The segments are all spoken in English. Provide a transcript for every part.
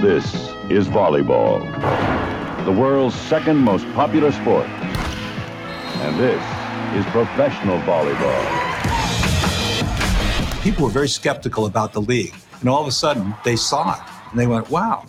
This is volleyball, the world's second most popular sport. And this is professional volleyball. People were very skeptical about the league. And all of a sudden, they saw it. And they went, wow,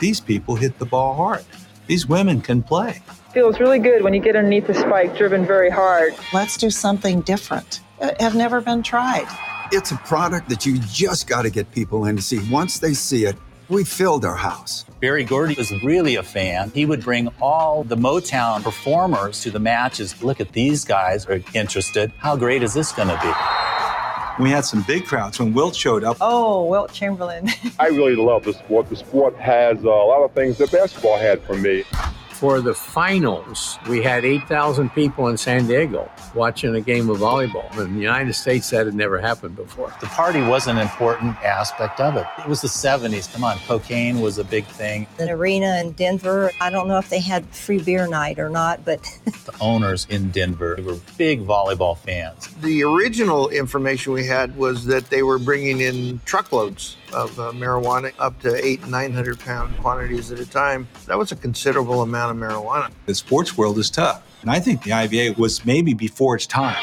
these people hit the ball hard. These women can play. Feels really good when you get underneath the spike, driven very hard. Let's do something different. It have never been tried. It's a product that you just got to get people in to see. Once they see it, we filled our house. Berry Gordy was really a fan. He would bring all the Motown performers to the matches. Look at these guys are interested. How great is this going to be? We had some big crowds when Wilt showed up. Oh, Wilt Chamberlain. I really love the sport. The sport has uh, a lot of things that basketball had for me. For the finals, we had 8,000 people in San Diego watching a game of volleyball. In the United States, that had never happened before. The party was an important aspect of it. It was the 70s. Come on, cocaine was a big thing. The arena in Denver, I don't know if they had free beer night or not, but. the owners in Denver were big volleyball fans. The original information we had was that they were bringing in truckloads of uh, marijuana, up to eight, 900 pound quantities at a time. That was a considerable amount of marijuana. The sports world is tough. And I think the IVA was maybe before its time.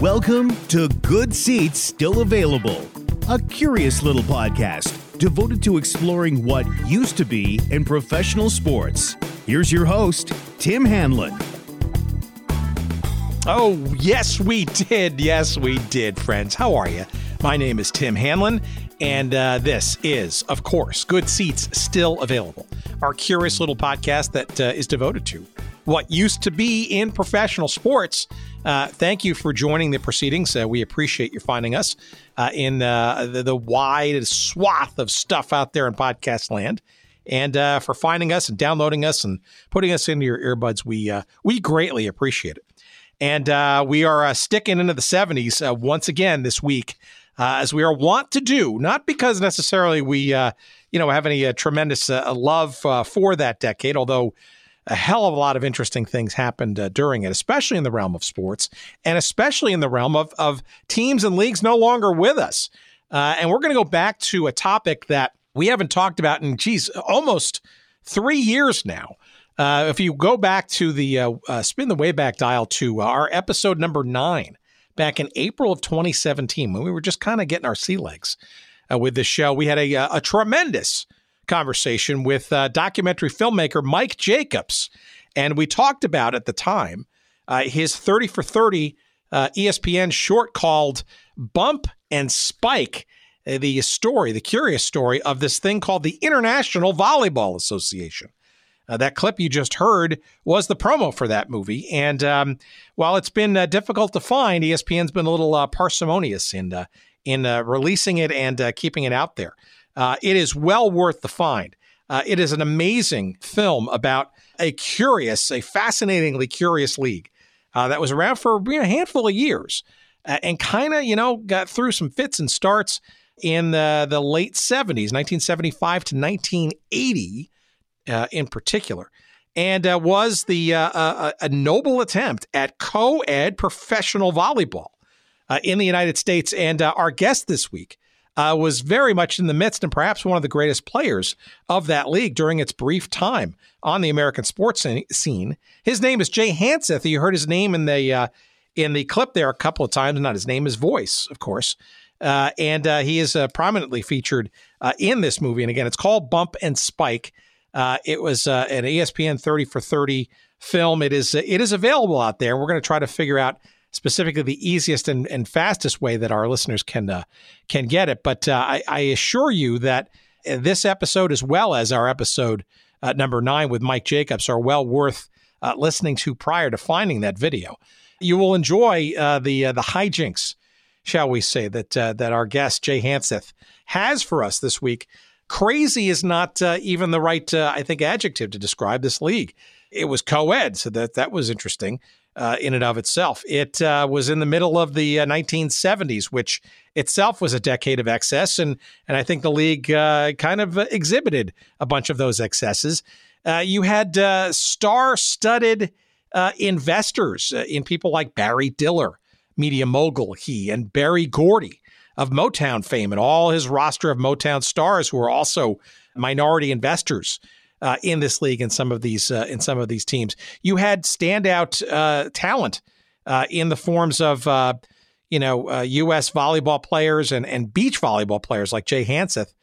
Welcome to Good Seats Still Available, a curious little podcast devoted to exploring what used to be in professional sports. Here's your host, Tim Hanlon. Oh, yes, we did. Yes, we did, friends. How are you? My name is Tim Hanlon, and uh, this is, of course, Good Seats Still Available, our curious little podcast that uh, is devoted to what used to be in professional sports. Uh, thank you for joining the proceedings. Uh, we appreciate you finding us uh, in uh, the, the, wide swath of stuff out there in podcast land. And for finding us and downloading us and putting us into your earbuds, we we greatly appreciate it. And uh, we are uh, sticking into the 70s uh, once again this week, uh, as we are wont to do, not because necessarily we, uh, you know, have any uh, tremendous love for that decade, although a hell of a lot of interesting things happened during it, especially in the realm of sports and especially in the realm of, of teams and leagues no longer with us. and we're going to go back to a topic that we haven't talked about in, geez, almost three years now. Uh, if you go back to the uh, uh, spin the way back dial to uh, our episode number nine back in April of 2017, when we were just kind of getting our sea legs uh, with this show, we had a, a tremendous conversation with documentary filmmaker Mike Jacobs. And we talked about at the time his 30 for 30 ESPN short called Bump and Spike the story, the curious story of this thing called the International Volleyball Association. Uh, that clip you just heard was the promo for that movie. And um, while it's been uh, difficult to find, ESPN's been a little uh, parsimonious in uh, in uh, releasing it and uh, keeping it out there. it is well worth the find. it is an amazing film about a curious, a fascinatingly curious league that was around for you know, a handful of years and kind of, you know, got through some fits and starts in the, the late 70s, 1975 to 1980 uh, in particular, and uh, was the uh, uh a noble attempt at co-ed professional volleyball uh, in the United States. And our guest this week was very much in the midst and perhaps one of the greatest players of that league during its brief time on the American sports scene. His name is Jay Hanseth. You heard his name in the in the clip there a couple of times. Not his name, his voice, of course. Uh, and uh, he is uh, prominently featured in this movie. And again, it's called Bump and Spike. Uh, it was uh, an ESPN 30 for 30 film. It is it is available out there. We're going to try to figure out specifically the easiest and, and fastest way that our listeners can uh, can get it. But uh, I, I, assure you that this episode, as well as our episode uh, number nine with Mike Jacobs, are well worth uh, listening to prior to finding that video. You will enjoy the the hijinks, shall we say, that that our guest Jay Hanseth has for us this week Crazy is not uh, even the right, uh, I think, adjective to describe this league. It was co-ed, so that that was interesting uh, in and of itself. It uh, was in the middle of the 1970s, uh, which itself was a decade of excess, and and I think the league uh, kind of exhibited a bunch of those excesses. you had star-studded investors in people like Barry Diller, media mogul, he, and Berry Gordy of Motown fame, and all his roster of Motown stars who are also minority investors. Uh, in this league, in some of these, uh, in some of these teams, you had standout uh, talent uh, in the forms of uh, you know, U.S. Uh, volleyball players and, and beach volleyball players like Jay Hanseth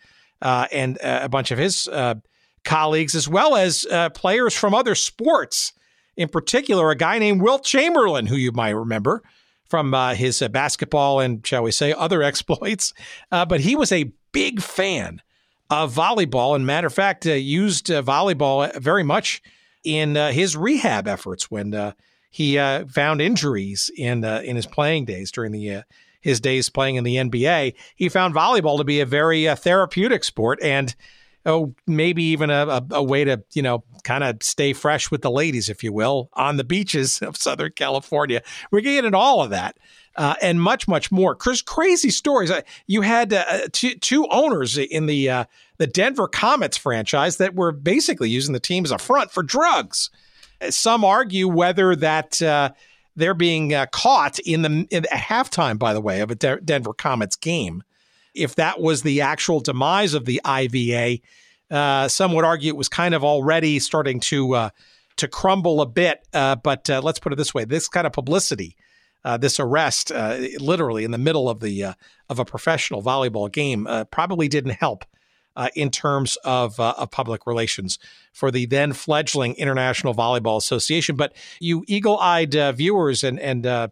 uh, and uh, a bunch of his uh, colleagues, as well as players from other sports. In particular, a guy named Wilt Chamberlain, who you might remember from his basketball and, shall we say, other exploits. but he was a big fan of volleyball, and matter of fact, used volleyball very much in his rehab efforts when he uh, found injuries in uh, in his playing days during the uh, his days playing in the NBA. He found volleyball to be a very uh, therapeutic sport and oh maybe even a, a, a way to you know kind of stay fresh with the ladies, if you will, on the beaches of Southern California. We're getting all of that. Uh, and much, much more. Chris, crazy stories. Uh, you had two, two owners in the the Denver Comets franchise that were basically using the team as a front for drugs. Some argue whether that uh, they're being uh, caught in the in, halftime, by the way, of a De- Denver Comets game. If that was the actual demise of the IVA, uh, some would argue it was kind of already starting to uh, to crumble a bit. Uh, but uh, let's put it this way: this kind of publicity, this arrest, literally in the middle of the of a professional volleyball game, probably didn't help uh, in terms of, uh, of public relations for the then fledgling International Volleyball Association. But you eagle eyed uh, viewers and, and uh,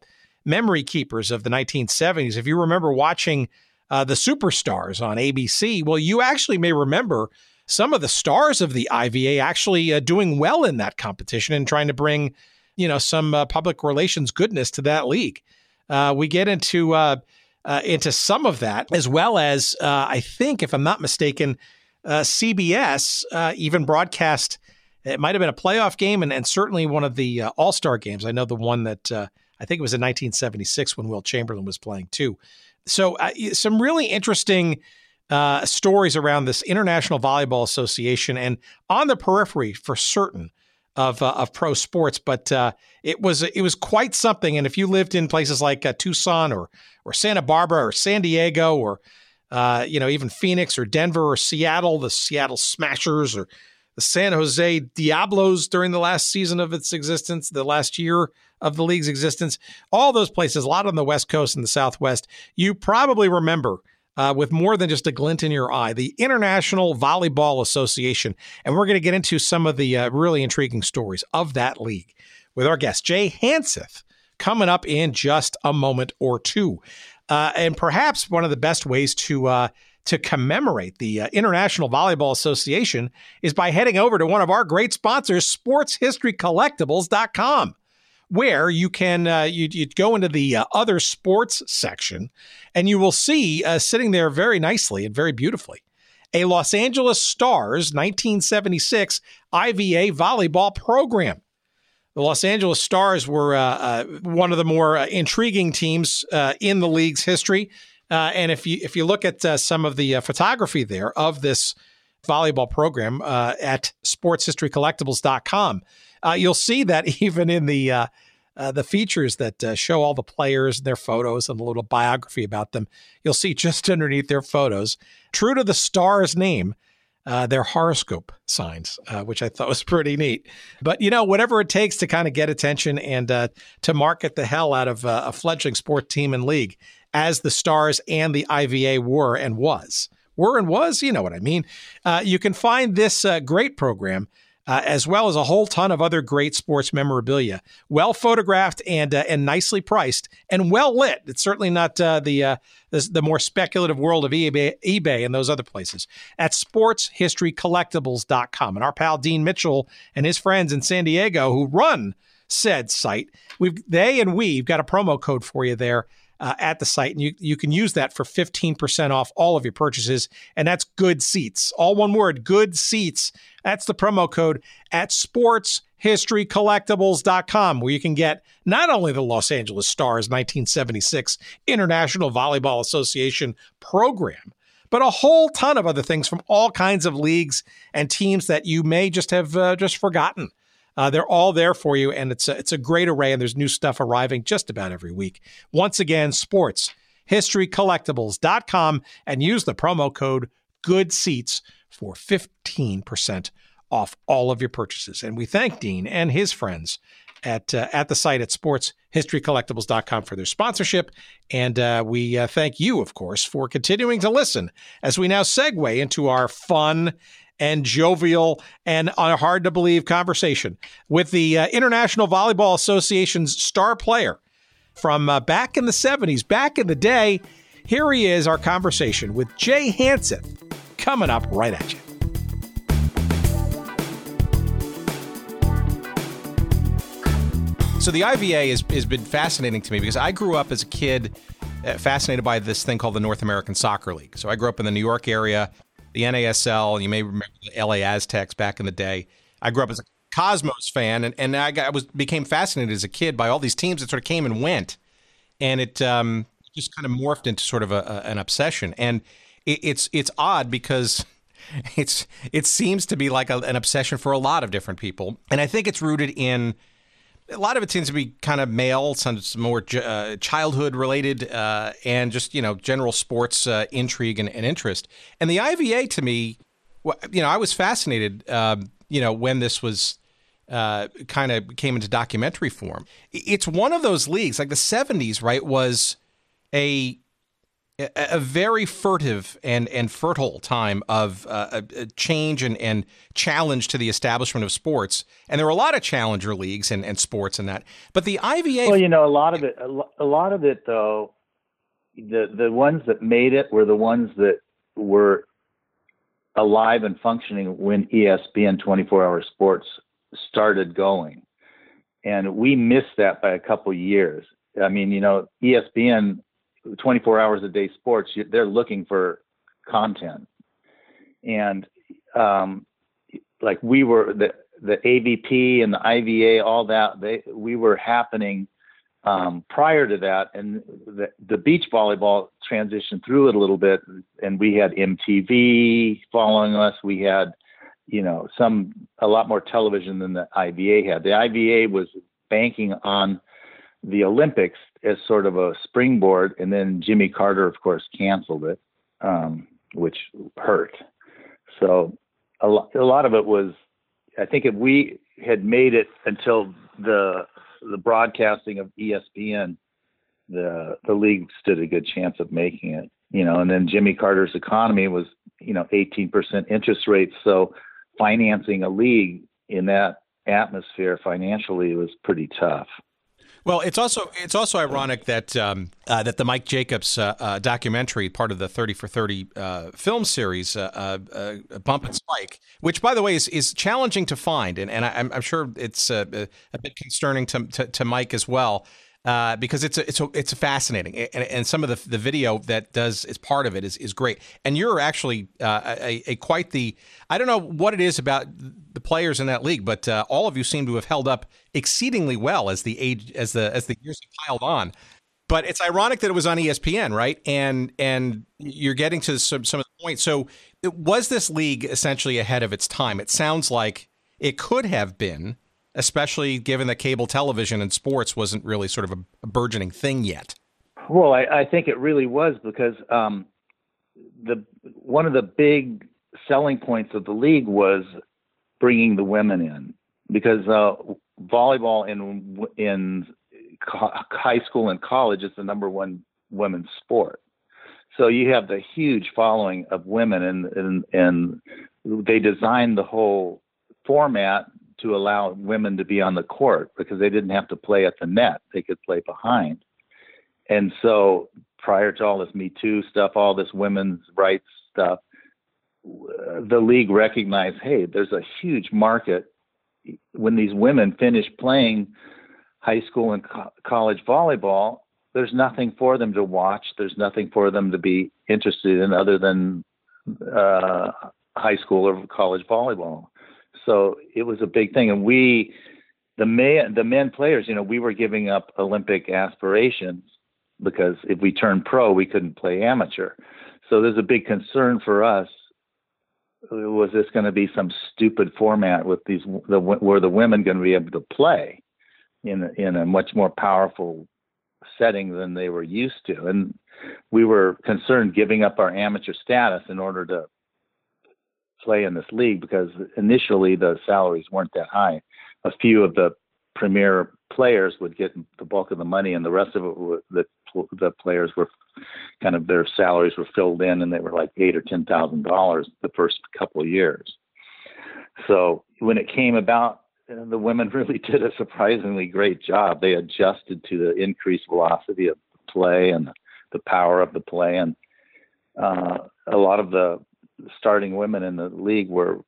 memory keepers of the 1970s, if you remember watching uh, the Superstars on ABC, well, you actually may remember some of the stars of the IVA actually uh, doing well in that competition and trying to bring, you know, some public relations goodness to that league. we get into uh, into some of that, as well as uh, I think, if I'm not mistaken, uh, CBS uh, even broadcast. It might have been a playoff game, and, and certainly one of the uh, All Star games. I know the one that uh, I think it was in 1976 when Wilt Chamberlain was playing too. So some really interesting stories around this International Volleyball Association, and on the periphery for certain of uh, of pro sports, but uh, it was it was quite something. And if you lived in places like uh, Tucson or or Santa Barbara or San Diego or uh, you know even Phoenix or Denver or Seattle, the Seattle Smashers or the San Jose Diablos during the last season of its existence, the last year of the league's existence, all those places, a lot on the West Coast and the Southwest, you probably remember uh, with more than just a glint in your eye, the International Volleyball Association. And we're going to get into some of the uh, really intriguing stories of that league with our guest, Jay Hanseth, coming up in just a moment or two. Uh, and perhaps one of the best ways to uh, to commemorate the uh, International Volleyball Association is by heading over to one of our great sponsors, SportsHistoryCollectibles.com where you can uh, you, you go into the uh, other sports section and you will see uh, sitting there very nicely and very beautifully a Los Angeles Stars 1976 IVA volleyball program. The Los Angeles Stars were uh, uh, one of the more uh, intriguing teams in the league's history. and if you if you look at some of the photography there of this volleyball program at sportshistorycollectibles.com, uh, you'll see that even in the uh, uh, the features that uh, show all the players and their photos and a little biography about them, you'll see just underneath their photos, true to the star's name, uh, their horoscope signs, uh, which I thought was pretty neat. But you know, whatever it takes to kind of get attention and uh, to market the hell out of uh, a fledgling sport team and league, as the Stars and the IVA were and was, were and was, you know what I mean. you can find this great program uh, as well as a whole ton of other great sports memorabilia. Well photographed and uh, and nicely priced and well lit. It's certainly not uh, the, uh, the, the more speculative world of eBay, eBay and those other places. At sportshistorycollectibles.com. And our pal Dean Mitchell and his friends in San Diego who run said site, we've they and we've got a promo code for you there uh, at the site. And you, you can use that for 15% off all of your purchases. And that's good seats. All one word, good seats. That's the promo code at sportshistorycollectibles.com, where you can get not only the Los Angeles Stars 1976 International Volleyball Association program, but a whole ton of other things from all kinds of leagues and teams that you may just have uh, just forgotten Uh, they're all there for you, and it's a, it's a great array, and there's new stuff arriving just about every week. Once again, sports, historycollectibles.com, and use the promo code Good Seats for 15% off all of your purchases. And we thank Dean and his friends at uh, at the site at sportshistorycollectibles.com for their sponsorship. And uh, we uh, thank you, of course, for continuing to listen as we now segue into our fun and jovial and a hard to believe conversation with the uh, International Volleyball Association's star player from uh, back in the 70s, back in the day. Here he is, our conversation with Jay Hanseth, coming up right at you. So the IVA has, has been fascinating to me because I grew up as a kid uh, fascinated by this thing called the North American Soccer League. So I grew up in the New York area, the NASL. You may remember the LA Aztecs back in the day. I grew up as a Cosmos fan, and, and I, got, I was became fascinated as a kid by all these teams that sort of came and went, and it um, just kind of morphed into sort of a, a, an obsession. And it, it's it's odd because it's it seems to be like a, an obsession for a lot of different people, and I think it's rooted in a lot of it seems to be kind of male, some, more uh, childhood related, uh, and just you know general sports uh, intrigue and, and, interest. And the IVA to me, you know, I was fascinated, um, you know, when this was uh, kind of came into documentary form. It's one of those leagues, like the '70s, right? Was a a, very furtive and, and fertile time of uh, change and, and challenge to the establishment of sports. And there were a lot of challenger leagues and, and sports and that. But the IVA. Well, you know, a lot of it, a lot of it, though, the the ones that made it were the ones that were alive and functioning when ESPN 24 Hour Sports started going, and we missed that by a couple years. I mean, you know, ESPN 24 hours a day sports, they're looking for content. And um, like we were the the AVP and the IVA, all that they we were happening um, prior to that, and the, the beach volleyball transitioned through it a little bit, and we had MTV following us. We had, you know, some a lot more television than the IVA had. The IVA was banking on the Olympics as sort of a springboard, and then Jimmy Carter, of course, canceled it, um, which hurt. So a, lo- a lot of it was, I think, if we had made it until the the broadcasting of ESPN, the the league stood a good chance of making it. You know, and then Jimmy Carter's economy was, you know, 18% interest rates, so financing a league in that atmosphere financially was pretty tough. Well, it's also it's also ironic that um, uh, that the Mike Jacobs uh, uh, documentary, part of the Thirty for Thirty uh, film series, uh, uh, Bump and Spike, which by the way is, is challenging to find, and, and I, am sure it's a, a, bit concerning to, to, to Mike as well uh, because it's a, it's a, it's a fascinating and, and, some of the, the video that does is part of it is, is great. And you're actually uh, a, a, quite the I don't know what it is about the players in that league but uh, all of you seem to have held up exceedingly well as the age as the as the years have piled on. But it's ironic that it was on ESPN right? And and you're getting to some some of the points so was this league essentially ahead of its time? It sounds like it could have been especially given that cable television and sports wasn't really sort of a, burgeoning thing yet? Well, I, I, think it really was because um, the one of the big selling points of the league was bringing the women in because uh, volleyball in in high school and college is the number one women's sport. So you have the huge following of women, and and, and they designed the whole format to allow women to be on the court because they didn't have to play at the net; they could play behind. And so, prior to all this Me Too stuff, all this women's rights stuff, the league recognized, hey, there's a huge market when these women finish playing high school and co- college volleyball. There's nothing for them to watch. There's nothing for them to be interested in other than uh, high school or college volleyball. So it was a big thing, and we, the men, the men players, you know, we were giving up Olympic aspirations because if we turned pro, we couldn't play amateur. So there's a big concern for us was this going to be some stupid format with these the were the women going to be able to play in in a much more powerful setting than they were used to and we were concerned giving up our amateur status in order to play in this league because initially the salaries weren't that high a few of the premier players would get the bulk of the money and the rest of it the the players were kind of their salaries were filled in and they were like eight or ten thousand dollars the first couple of years. So when it came about, the women really did a surprisingly great job. They adjusted to the increased velocity of the play and the power of the play, and uh, a lot of the starting women in the league were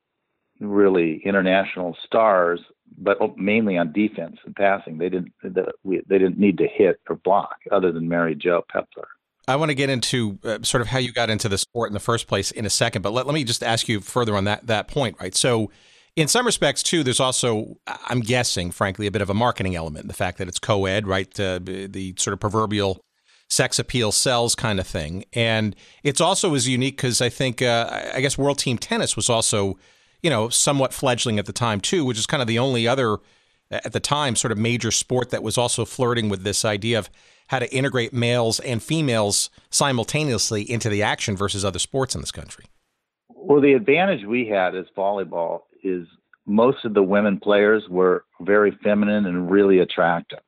really international stars, but mainly on defense and passing. They didn't they didn't need to hit or block, other than Mary Jo Peppler. I want to get into uh, sort of how you got into the sport in the first place in a second, but let, let me just ask you further on that that point, right? So, in some respects, too, there's also, I'm guessing, frankly, a bit of a marketing element. The fact that it's co-ed, right? Uh, the sort of proverbial sex appeal sells kind of thing, and it's also as unique because I think, uh, I guess, World Team Tennis was also, you know, somewhat fledgling at the time too, which is kind of the only other at the time sort of major sport that was also flirting with this idea of how to integrate males and females simultaneously into the action versus other sports in this country? Well, the advantage we had as volleyball is most of the women players were very feminine and really attractive.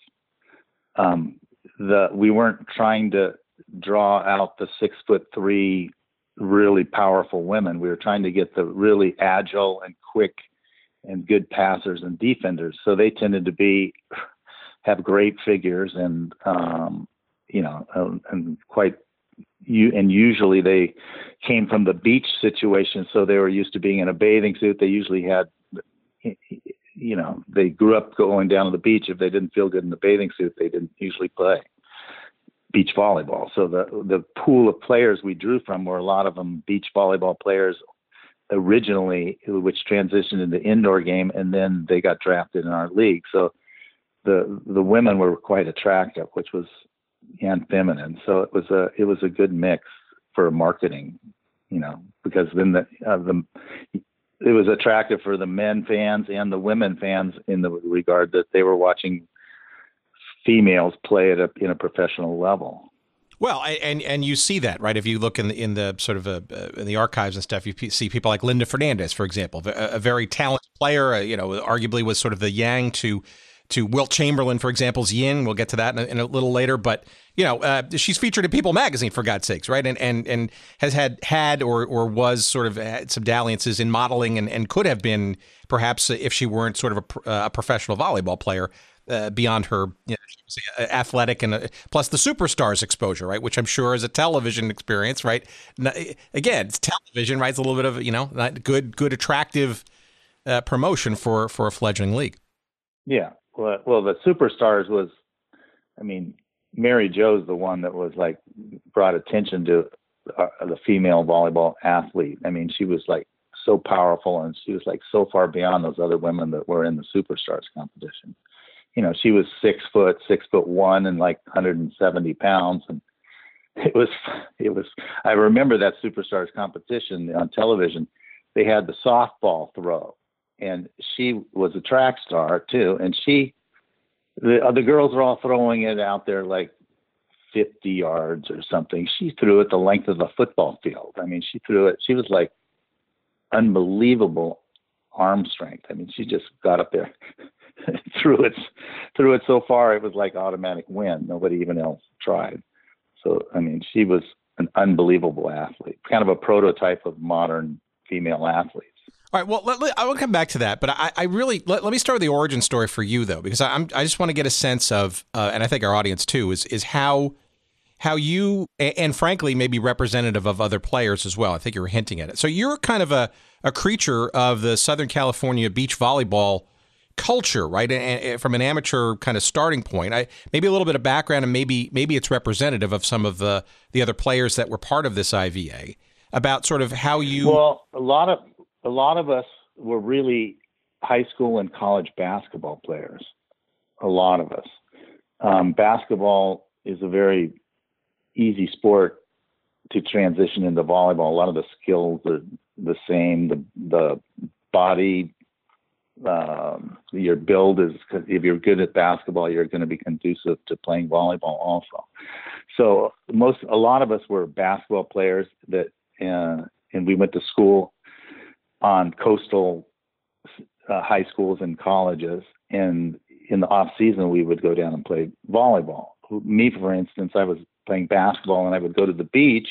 Um, the we weren't trying to draw out the six foot three really powerful women. We were trying to get the really agile and quick and good passers and defenders. So they tended to be have great figures and um, you know um, and quite you and usually they came from the beach situation, so they were used to being in a bathing suit. They usually had you know they grew up going down to the beach. If they didn't feel good in the bathing suit, they didn't usually play beach volleyball. So the the pool of players we drew from were a lot of them beach volleyball players originally, which transitioned into indoor game, and then they got drafted in our league. So the the women were quite attractive, which was and feminine. So it was a it was a good mix for marketing, you know, because then the uh, the it was attractive for the men fans and the women fans in the regard that they were watching females play at a in a professional level. Well, and and you see that right if you look in the in the sort of uh, in the archives and stuff, you see people like Linda Fernandez, for example, a, a very talented player. Uh, you know, arguably was sort of the yang to to Wilt Chamberlain, for example's yin. We'll get to that in a, in a little later, but you know, uh, she's featured in People magazine for God's sakes, right? And and and has had had or or was sort of some dalliances in modeling, and, and could have been perhaps if she weren't sort of a, uh, a professional volleyball player. Uh, beyond her you know, athletic and uh, plus the superstars exposure, right? Which I'm sure is a television experience, right? Again, it's television, right? It's a little bit of you know good, good, attractive uh, promotion for for a fledgling league. Yeah, well, the superstars was, I mean, Mary Jo's the one that was like brought attention to uh, the female volleyball athlete. I mean, she was like so powerful and she was like so far beyond those other women that were in the superstars competition. You know, she was six foot, six foot one, and like 170 pounds, and it was, it was. I remember that superstars competition on television. They had the softball throw, and she was a track star too, and she the other girls were all throwing it out there like 50 yards or something. She threw it the length of the football field. I mean, she threw it. She was like unbelievable arm strength. I mean, she just got up there, threw it, threw it so far it was like automatic win. Nobody even else tried. So I mean, she was an unbelievable athlete, kind of a prototype of modern female athletes. All right. Well, let, let, I will come back to that, but I, I really let, let, me start with the origin story for you though, because I, am I just want to get a sense of, uh, and I think our audience too, is is how how you and frankly maybe representative of other players as well. I think you were hinting at it. So you're kind of a a creature of the Southern California beach volleyball culture, right? And, and from an amateur kind of starting point, I maybe a little bit of background, and maybe maybe it's representative of some of the the other players that were part of this IVA about sort of how you. Well, a lot of a lot of us were really high school and college basketball players. A lot of us. Um, basketball is a very easy sport to transition into volleyball. A lot of the skills are the same. The the body, um, your build is. If you're good at basketball, you're going to be conducive to playing volleyball also. So most, a lot of us were basketball players that, uh, and we went to school on coastal uh, high schools and colleges, and in the off season we would go down and play volleyball. Me, for instance, I was playing basketball, and I would go to the beach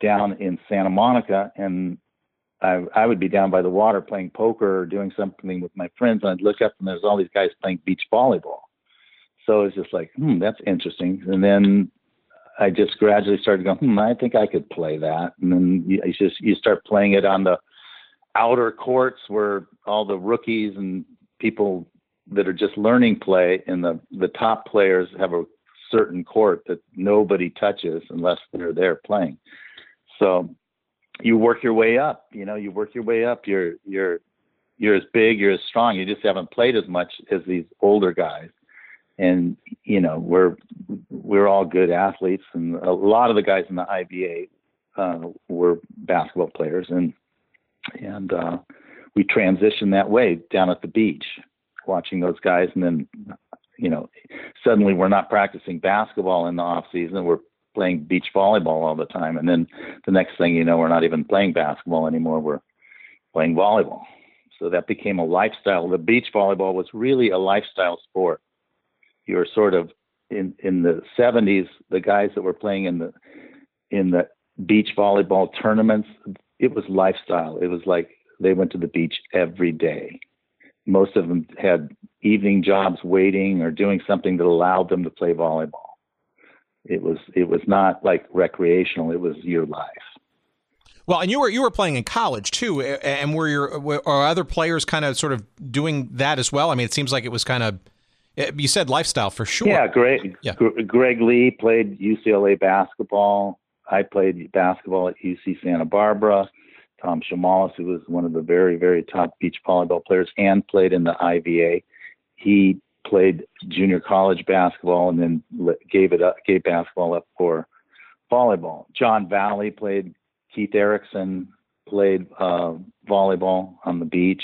down in Santa Monica, and I, I would be down by the water playing poker or doing something with my friends, and I'd look up and there's all these guys playing beach volleyball. So it's just like, hmm, that's interesting. And then I just gradually started going, hmm, I think I could play that. And then you, you just you start playing it on the outer courts where all the rookies and people that are just learning play and the the top players have a certain court that nobody touches unless they're there playing. So you work your way up, you know, you work your way up. You're you're you're as big, you're as strong. You just haven't played as much as these older guys. And you know, we're we're all good athletes and a lot of the guys in the IVA uh, were basketball players and and uh, we transitioned that way down at the beach, watching those guys, and then you know, suddenly we're not practicing basketball in the off season. We're playing beach volleyball all the time, and then the next thing you know, we're not even playing basketball anymore. We're playing volleyball. So that became a lifestyle. The beach volleyball was really a lifestyle sport. You were sort of in in the 70s. The guys that were playing in the in the beach volleyball tournaments, it was lifestyle. It was like they went to the beach every day. Most of them had evening jobs waiting or doing something that allowed them to play volleyball. It was it was not like recreational. It was your life. Well, and you were you were playing in college too, and were your were other players kind of sort of doing that as well? I mean, it seems like it was kind of eh, you said lifestyle for sure. Yeah, Greg. Yeah. Greg Lee played UCLA basketball. I played basketball at UC Santa Barbara. Tom Chamales, who was one of the very, very top beach volleyball players and played in the IVA. He played junior college basketball and then gave it up, gave basketball up for volleyball. John Valley played. Keith Erickson played uh, volleyball on the beach.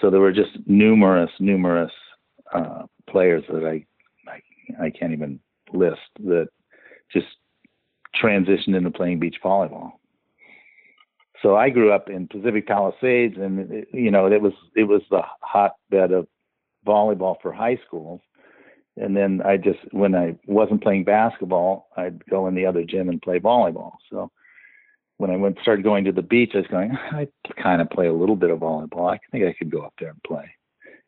So there were just numerous, numerous uh, players that I, I I can't even list that just transitioned into playing beach volleyball. So I grew up in Pacific Palisades, and it, you know it was it was the hotbed of volleyball for high schools. And then I just when I wasn't playing basketball, I'd go in the other gym and play volleyball. So when I went started going to the beach, I was going, I kind of play a little bit of volleyball. I think I could go up there and play.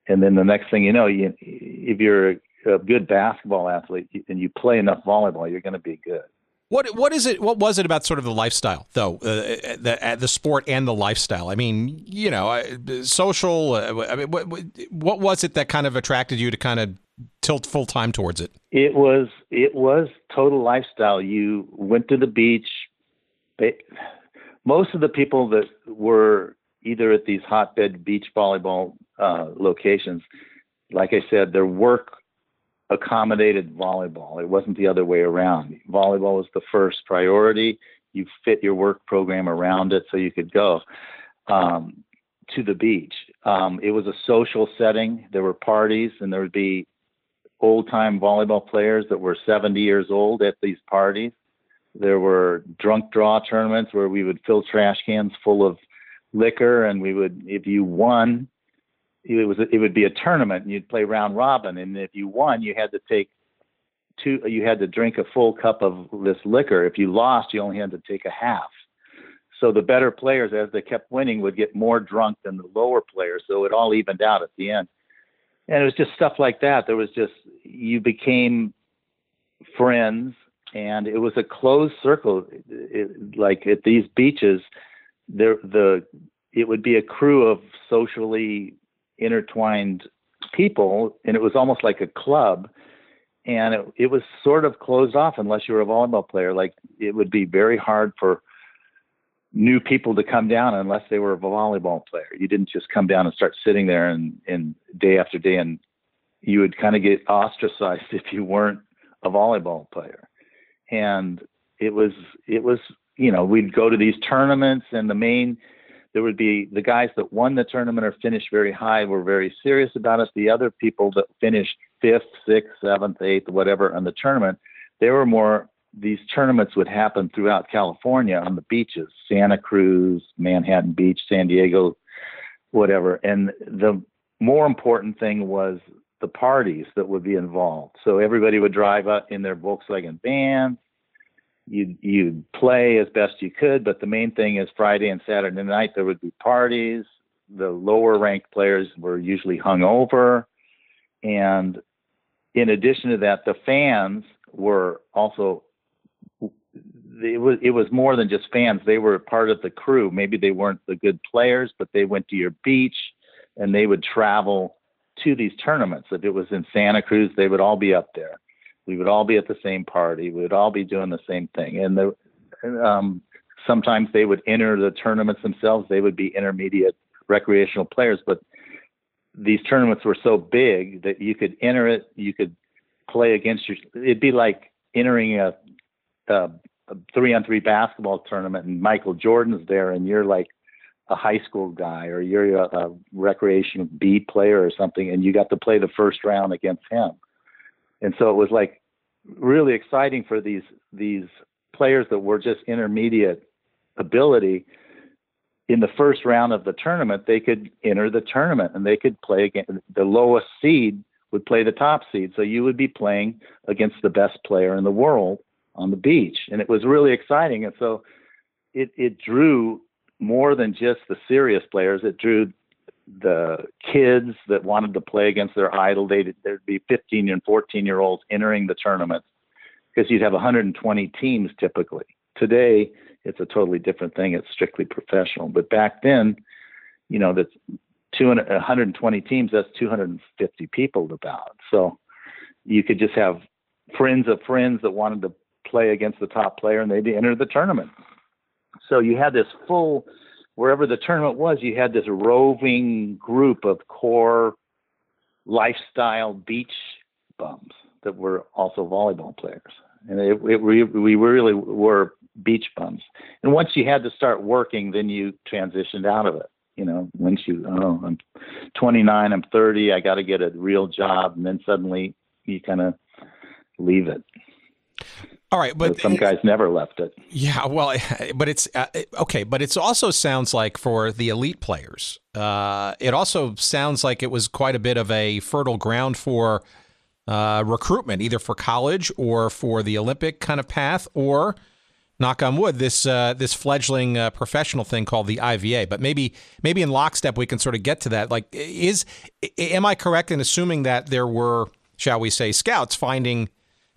And then the next thing you know, you, if you're a good basketball athlete and you play enough volleyball, you're going to be good. What what is it? What was it about sort of the lifestyle though? Uh, the uh, the sport and the lifestyle. I mean, you know, uh, social. Uh, I mean, what, what was it that kind of attracted you to kind of tilt full time towards it? It was it was total lifestyle. You went to the beach. Most of the people that were either at these hotbed beach volleyball uh, locations, like I said, their work accommodated volleyball. It wasn't the other way around. Volleyball was the first priority. You fit your work program around it so you could go um, to the beach. Um, it was a social setting. There were parties, and there would be old time volleyball players that were 70 years old at these parties. There were drunk draw tournaments where we would fill trash cans full of liquor, and we would, if you won, it was it would be a tournament and you'd play round robin. And if you won you had to take two you had to drink a full cup of this liquor. If you lost you only had to take a half. So the better players as they kept winning would get more drunk than the lower players. So it all evened out at the end. And it was just stuff like that. There was just you became friends and it was a closed circle. It, like at these beaches there the it would be a crew of socially intertwined people, and it was almost like a club. And it, it was sort of closed off unless you were a volleyball player. Like it would be very hard for new people to come down unless they were a volleyball player. You didn't just come down and start sitting there and, and day after day, and you would kind of get ostracized if you weren't a volleyball player. And it was it was you know we'd go to these tournaments and the main there would be the guys that won the tournament or finished very high were very serious about it. The other people that finished fifth, sixth, seventh, eighth, whatever on the tournament, they were more. These tournaments would happen throughout California on the beaches, Santa Cruz, Manhattan Beach, San Diego, whatever. And the more important thing was the parties that would be involved. So everybody would drive up in their Volkswagen vans you'd you'd play as best you could, but the main thing is Friday and Saturday night there would be parties. The lower ranked players were usually hung over, and in addition to that, the fans were also. It was it was more than just fans. They were part of the crew. Maybe they weren't the good players, but they went to your beach, and they would travel to these tournaments. If it was in Santa Cruz, they would all be up there we would all be at the same party. We would all be doing the same thing. And the, um, sometimes they would enter the tournaments themselves. They would be intermediate recreational players, but these tournaments were so big that you could enter it. You could play against your. It'd be like entering a, a, three on three basketball tournament, and Michael Jordan's there, and you're like a high school guy, or you're a, a recreation B player or something, and you got to play the first round against him. And so it was like really exciting for these these players that were just intermediate ability. In the first round of the tournament they could enter the tournament and they could play the lowest seed would play the top seed. So you would be playing against the best player in the world on the beach. And it was really exciting. And so it it drew more than just the serious players. It drew the kids that wanted to play against their idol, they'd, there'd be 15 and 14 year olds entering the tournament because you'd have 120 teams typically. Today, it's a totally different thing. It's strictly professional. But back then, you know, that's 200, 120 teams, that's 250 people about. So you could just have friends of friends that wanted to play against the top player and they'd enter the tournament. So you had this full wherever the tournament was, you had this roving group of core lifestyle beach bums that were also volleyball players. And it, it, we, we really were beach bums. And once you had to start working, then you transitioned out of it. You know, once you, oh, I'm 29, I'm 30, I got to get a real job. And then suddenly you kind of leave it. All right, but some guys never left it. Yeah, well, but it's uh, okay, but it also sounds like for the elite players, uh, it also sounds like it was quite a bit of a fertile ground for uh, recruitment, either for college or for the Olympic kind of path, or knock on wood, this uh, this fledgling uh, professional thing called the IVA. But maybe maybe in lockstep we can sort of get to that. Like, is am I correct in assuming that there were, shall we say, scouts finding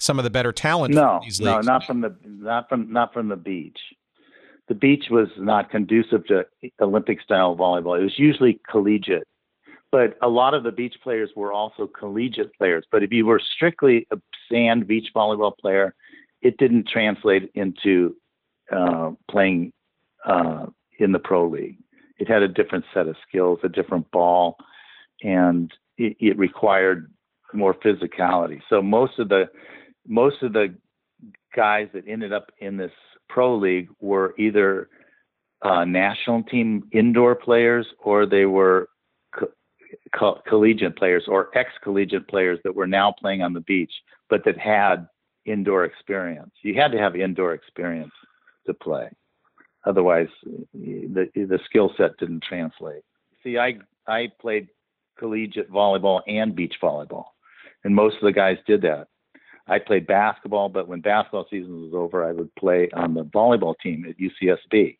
some of the better talent. No, no, not from the not from not from the beach. The beach was not conducive to Olympic style volleyball. It was usually collegiate, but a lot of the beach players were also collegiate players. But if you were strictly a sand beach volleyball player, it didn't translate into uh, playing uh, in the pro league. It had a different set of skills, a different ball, and it, it required more physicality. So most of the most of the guys that ended up in this pro league were either uh, national team indoor players or they were co- co- collegiate players or ex-collegiate players that were now playing on the beach, but that had indoor experience. You had to have indoor experience to play. Otherwise, the the skill set didn't translate. See, I I played collegiate volleyball and beach volleyball, and most of the guys did that. I played basketball, but when basketball season was over, I would play on the volleyball team at UCSB.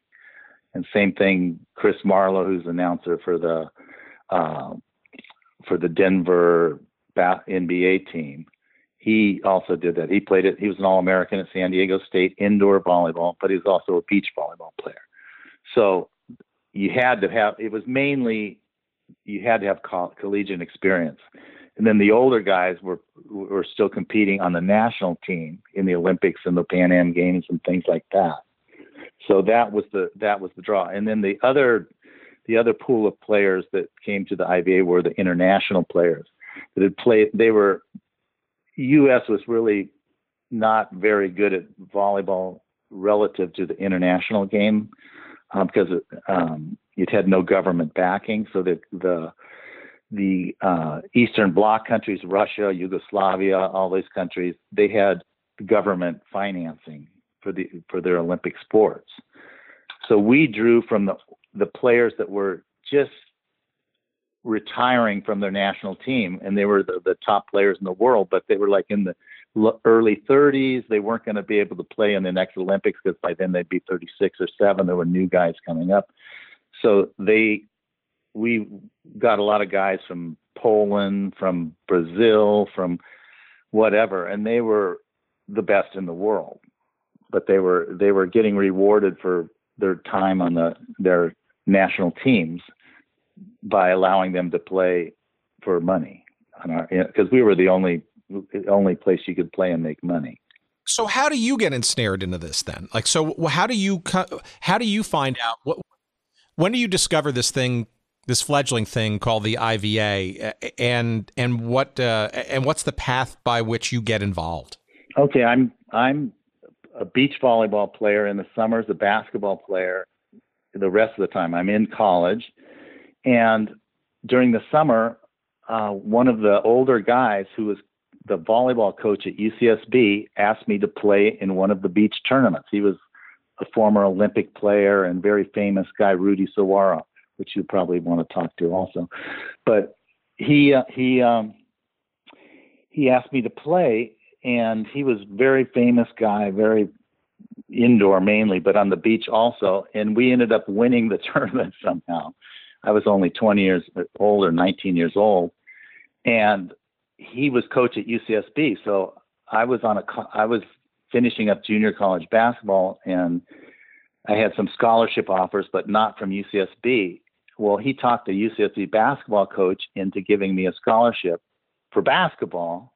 And same thing, Chris Marlowe, who's announcer for the uh, for the Denver NBA team, he also did that. He played it. He was an All-American at San Diego State indoor volleyball, but he was also a beach volleyball player. So you had to have. It was mainly you had to have collegiate experience and then the older guys were were still competing on the national team in the Olympics and the Pan Am Games and things like that. So that was the that was the draw. And then the other the other pool of players that came to the IVA were the international players that had played. They were U.S. was really not very good at volleyball relative to the international game um, because it, um, it had no government backing. So the the the uh, Eastern Bloc countries, Russia, Yugoslavia, all these countries, they had government financing for the for their Olympic sports. So we drew from the the players that were just retiring from their national team, and they were the, the top players in the world, but they were like in the early 30s. They weren't going to be able to play in the next Olympics because by then they'd be 36 or 7. There were new guys coming up. So they, we got a lot of guys from Poland, from Brazil, from whatever, and they were the best in the world. But they were they were getting rewarded for their time on the their national teams by allowing them to play for money because we were the only only place you could play and make money. So how do you get ensnared into this then? Like, so how do you how do you find out what when do you discover this thing, this fledgling thing called the IVA, and and what uh, and what's the path by which you get involved? Okay, I'm I'm a beach volleyball player in the summers, a basketball player the rest of the time. I'm in college, and during the summer, uh, one of the older guys who was the volleyball coach at UCSB asked me to play in one of the beach tournaments. He was a former Olympic player and very famous guy, Rudy Suwara, which you probably want to talk to also. But he uh, he um, he asked me to play, and he was very famous guy, very indoor mainly, but on the beach also. And we ended up winning the tournament somehow. I was only 20 years old or 19 years old, and he was coach at UCSB. So I was on a I was finishing up junior college basketball, and I had some scholarship offers, but not from UCSB. Well, he talked the UCSB basketball coach into giving me a scholarship for basketball,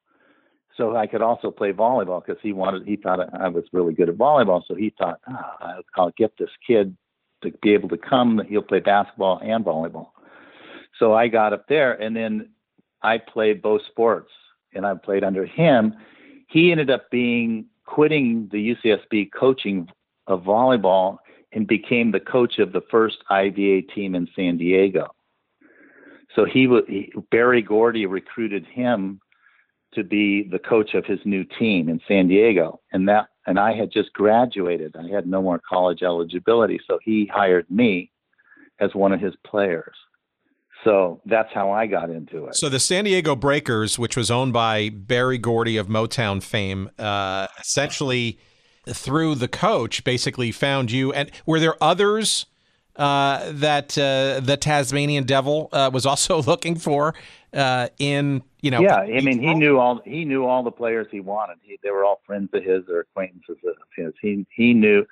so I could also play volleyball because he wanted he thought I was really good at volleyball. So he thought oh, I'll get this kid to be able to come. He'll play basketball and volleyball. So I got up there, and then I played both sports, and I played under him. He ended up being quitting the UCSB coaching of volleyball and became the coach of the first IVA team in San Diego. So he, he Berry Gordy recruited him to be the coach of his new team in San Diego, and that and I had just graduated. I had no more college eligibility, so he hired me as one of his players. So that's how I got into it. So the San Diego Breakers, which was owned by Berry Gordy of Motown fame, uh, essentially through the coach, basically found you. And were there others uh, that uh, the Tasmanian Devil uh, was also looking for uh, in you know? Yeah, I mean, he knew all he knew all the players he wanted. He, they were all friends of his or acquaintances of his. He he knew.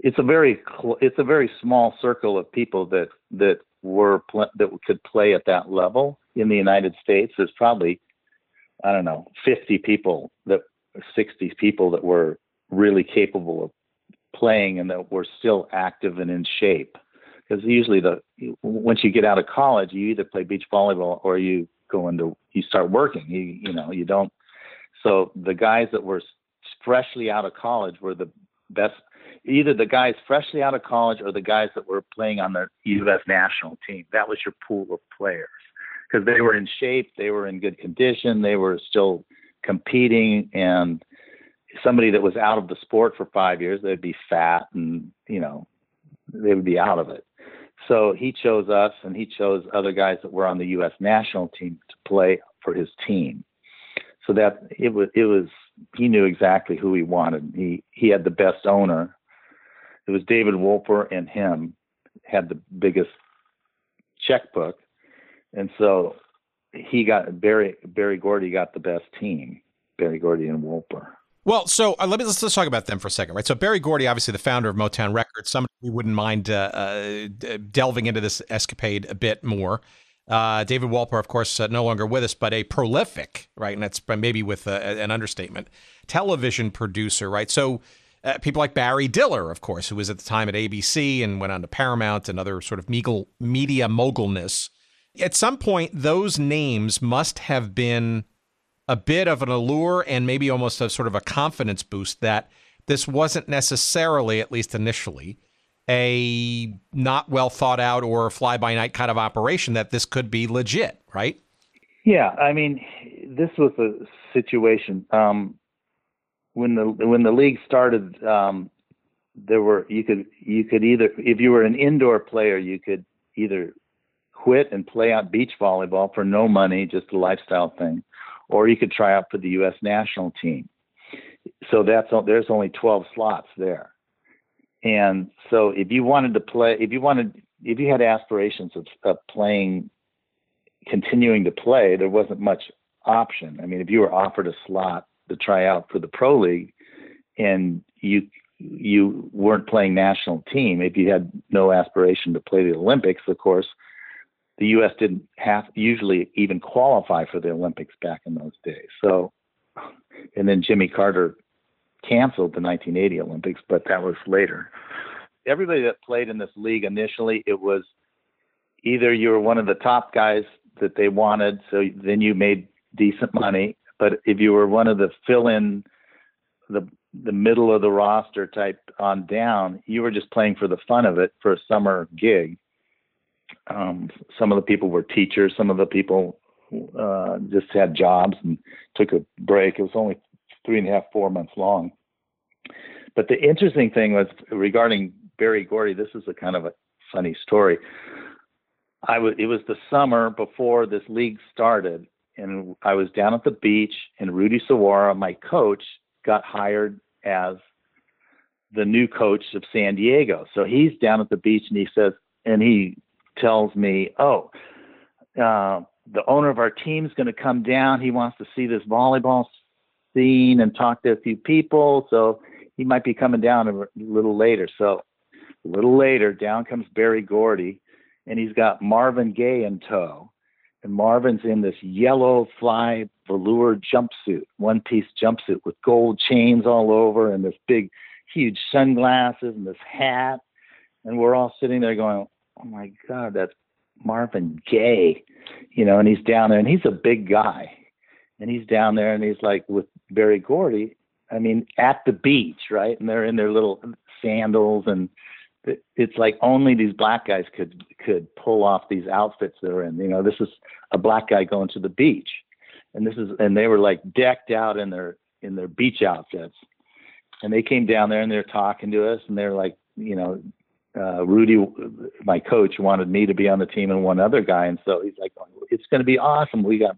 It's a very cl- it's a very small circle of people that that were pl- that could play at that level in the United States. There's probably I don't know 50 people that 60 people that were really capable of playing and that were still active and in shape. Because usually the once you get out of college, you either play beach volleyball or you go into you start working. You you know you don't. So the guys that were freshly out of college were the best. Either the guys freshly out of college or the guys that were playing on the U.S. national team. That was your pool of players because they were in shape, they were in good condition, they were still competing, and somebody that was out of the sport for five years, they'd be fat and you know they would be out of it. So he chose us, and he chose other guys that were on the U.S. national team to play for his team. So that it was it was he knew exactly who he wanted. He he had the best owner. It was David Wolper and him had the biggest checkbook, and so he got Barry, Berry Gordy got the best team. Berry Gordy and Wolper. Well, so uh, let me let's, let's talk about them for a second, right? So Berry Gordy, obviously the founder of Motown Records, somebody we wouldn't mind uh, uh, delving into this escapade a bit more. Uh, David Wolper, of course, uh, no longer with us, but a prolific, right? And that's maybe with an understatement, television producer, right? So uh, people like Barry Diller, of course, who was at the time at ABC and went on to Paramount and other sort of media mogulness. At some point, those names must have been a bit of an allure and maybe almost a sort of a confidence boost that this wasn't necessarily, at least initially, a not well thought out or fly by night kind of operation. That this could be legit, right? Yeah, I mean, this was a situation um, when the when the league started. Um, there were you could you could either if you were an indoor player you could either quit and play out beach volleyball for no money, just a lifestyle thing, or you could try out for the U.S. national team. So that's there's only 12 slots there, and so if you wanted to play, if you wanted, if you had aspirations of, of playing, continuing to play, there wasn't much option. I mean, if you were offered a slot to try out for the pro league, and you you weren't playing national team, if you had no aspiration to play the Olympics, of course, the U.S. didn't have usually even qualify for the Olympics back in those days. So, and then Jimmy Carter canceled the 1980 Olympics, but that was later. Everybody that played in this league initially, it was either you were one of the top guys that they wanted, so then you made decent money. But if you were one of the fill-in, the the middle of the roster type on down, you were just playing for the fun of it for a summer gig um, some of the people were teachers. Some of the people uh, just had jobs and took a break. It was only three and a half, four months long. But the interesting thing was regarding Berry Gordy. This is a kind of a funny story. I was. It was the summer before this league started, and I was down at the beach, and Rudy Suwara, my coach, got hired as the new coach of San Diego. So he's down at the beach, and he says, and he tells me, "Oh, uh, the owner of our team is going to come down. He wants to see this volleyball scene and talk to a few people, so he might be coming down a little later." So a little later, down comes Berry Gordy, and he's got Marvin Gaye in tow. And Marvin's in this yellow fly velour jumpsuit, one piece jumpsuit with gold chains all over and this big, huge sunglasses and this hat. And we're all sitting there going, oh my God, that's Marvin Gaye, you know, and he's down there and he's a big guy. And he's down there and he's like with Berry Gordy, I mean, at the beach, right? And they're in their little sandals and it's like only these black guys could could pull off these outfits they're in. You know, this is a black guy going to the beach. And this is and they were like decked out in their in their beach outfits. And they came down there and they're talking to us and they're like, you know, uh, Rudy, my coach, wanted me to be on the team and one other guy, and so he's like, "It's going to be awesome. We got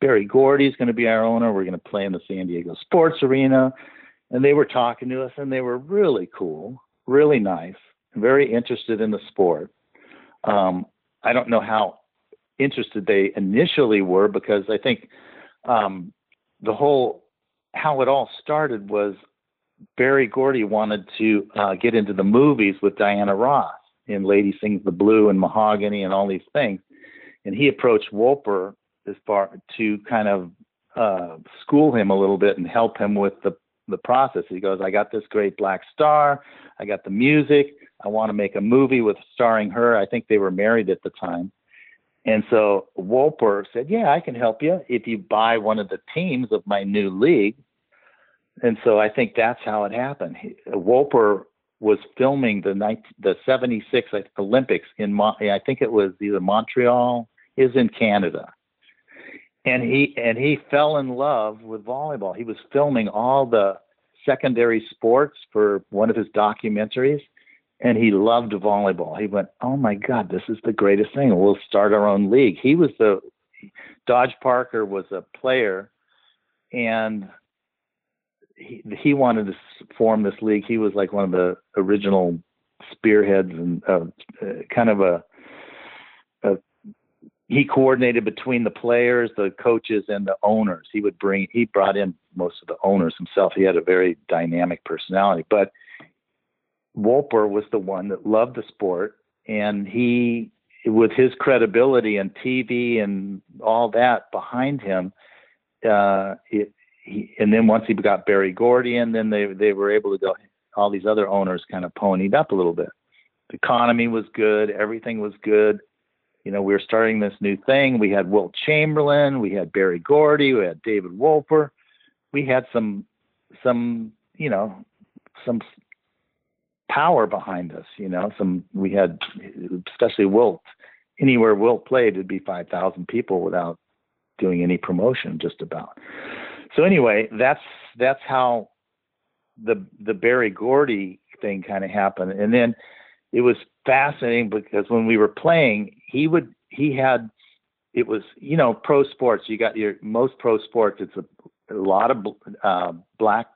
Berry Gordy's going to be our owner. We're going to play in the San Diego Sports Arena." And they were talking to us, and they were really cool, really nice, very interested in the sport. Um, I don't know how interested they initially were because I think um, the whole how it all started was Berry Gordy wanted to uh, get into the movies with Diana Ross in Lady Sings the Blue and Mahogany and all these things. And he approached Wolper as far to kind of uh, school him a little bit and help him with the the process. He goes, I got this great black star, I got the music, I want to make a movie with starring her. I think they were married at the time. And so Wolper said, Yeah, I can help you if you buy one of the teams of my new league and so I think that's how it happened. He, Wolper was filming the night, the 76 Olympics in I think it was either Montreal is in Canada. And he and he fell in love with volleyball. He was filming all the secondary sports for one of his documentaries and he loved volleyball. He went, "Oh my god, this is the greatest thing. We'll start our own league." He was the Dodge Parker was a player and he, he wanted to form this league. He was like one of the original spearheads and uh, kind of a, a he coordinated between the players, the coaches, and the owners. He would bring he brought in most of the owners himself. He had a very dynamic personality, but Wolper was the one that loved the sport, and he, with his credibility and TV and all that behind him, uh, it, he, and then once he got Berry Gordy in, then they they were able to go. All these other owners kind of ponied up a little bit. The economy was good, everything was good. You know, we were starting this new thing. We had Wilt Chamberlain, we had Berry Gordy, we had David Wolper, we had some some you know some power behind us. You know, some we had, especially Wilt. Anywhere Wilt played, it'd be five thousand people without doing any promotion, just about. So anyway, that's that's how the the Berry Gordy thing kind of happened, and then it was fascinating because when we were playing, he would he had it was you know pro sports. You got your most pro sports. It's a, a lot of uh, black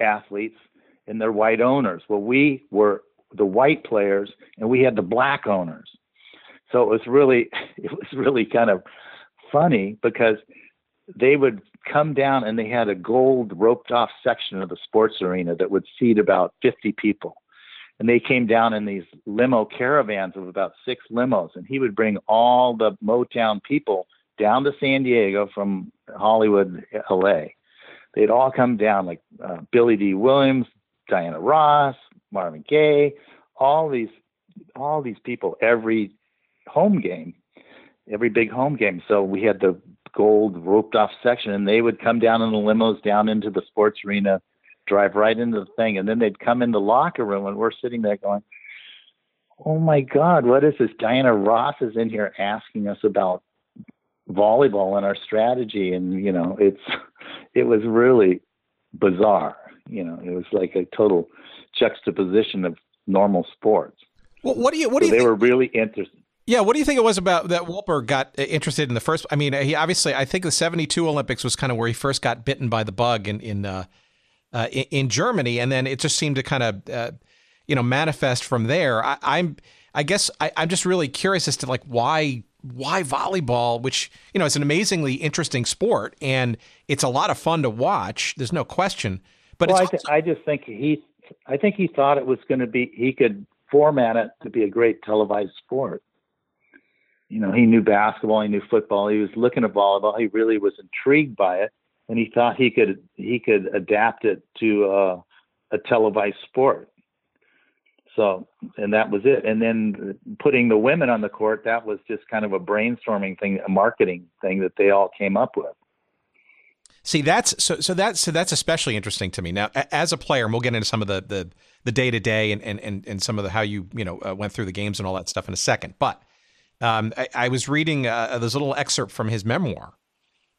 athletes and their white owners. Well, we were the white players and we had the black owners. So it was really it was really kind of funny because they would come down and they had a gold roped off section of the sports arena that would seat about 50 people. And they came down in these limo caravans of about six limos, and he would bring all the Motown people down to San Diego from Hollywood, LA. They'd all come down, like uh, Billy Dee Williams, Diana Ross, Marvin Gaye, all these, all these people every home game, every big home game. So we had the gold roped off section, and they would come down in the limos down into the sports arena, drive right into the thing, and then they'd come in the locker room, and we're sitting there going, "Oh my God, what is this?" Diana Ross is in here asking us about volleyball and our strategy, and you know, it's it was really bizarre. You know, it was like a total juxtaposition of normal sports. Well, what do you what do you they think? were really interested. Yeah, what do you think it was about that Wolper got interested in the first? I mean, he obviously, I think the '72 Olympics was kind of where he first got bitten by the bug in in uh, uh, in, Germany, and then it just seemed to kind of uh, you know manifest from there. I, I'm, I guess, I, I'm just really curious as to like why why volleyball, which you know is an amazingly interesting sport and it's a lot of fun to watch. There's no question, but well, I, th- I just think he, I think he thought it was going to be he could format it to be a great televised sport you know, he knew basketball, he knew football, he was looking at volleyball. He really was intrigued by it, and he thought he could he could adapt it to uh, a televised sport. So, and that was it. And then putting the women on the court, that was just kind of a brainstorming thing, a marketing thing that they all came up with. See, that's so so that's so that's especially interesting to me. Now, as a player, and we'll get into some of the the the day to day and and and some of the how you you know uh, went through the games and all that stuff in a second, but um, I, I, was reading uh, this little excerpt from his memoir,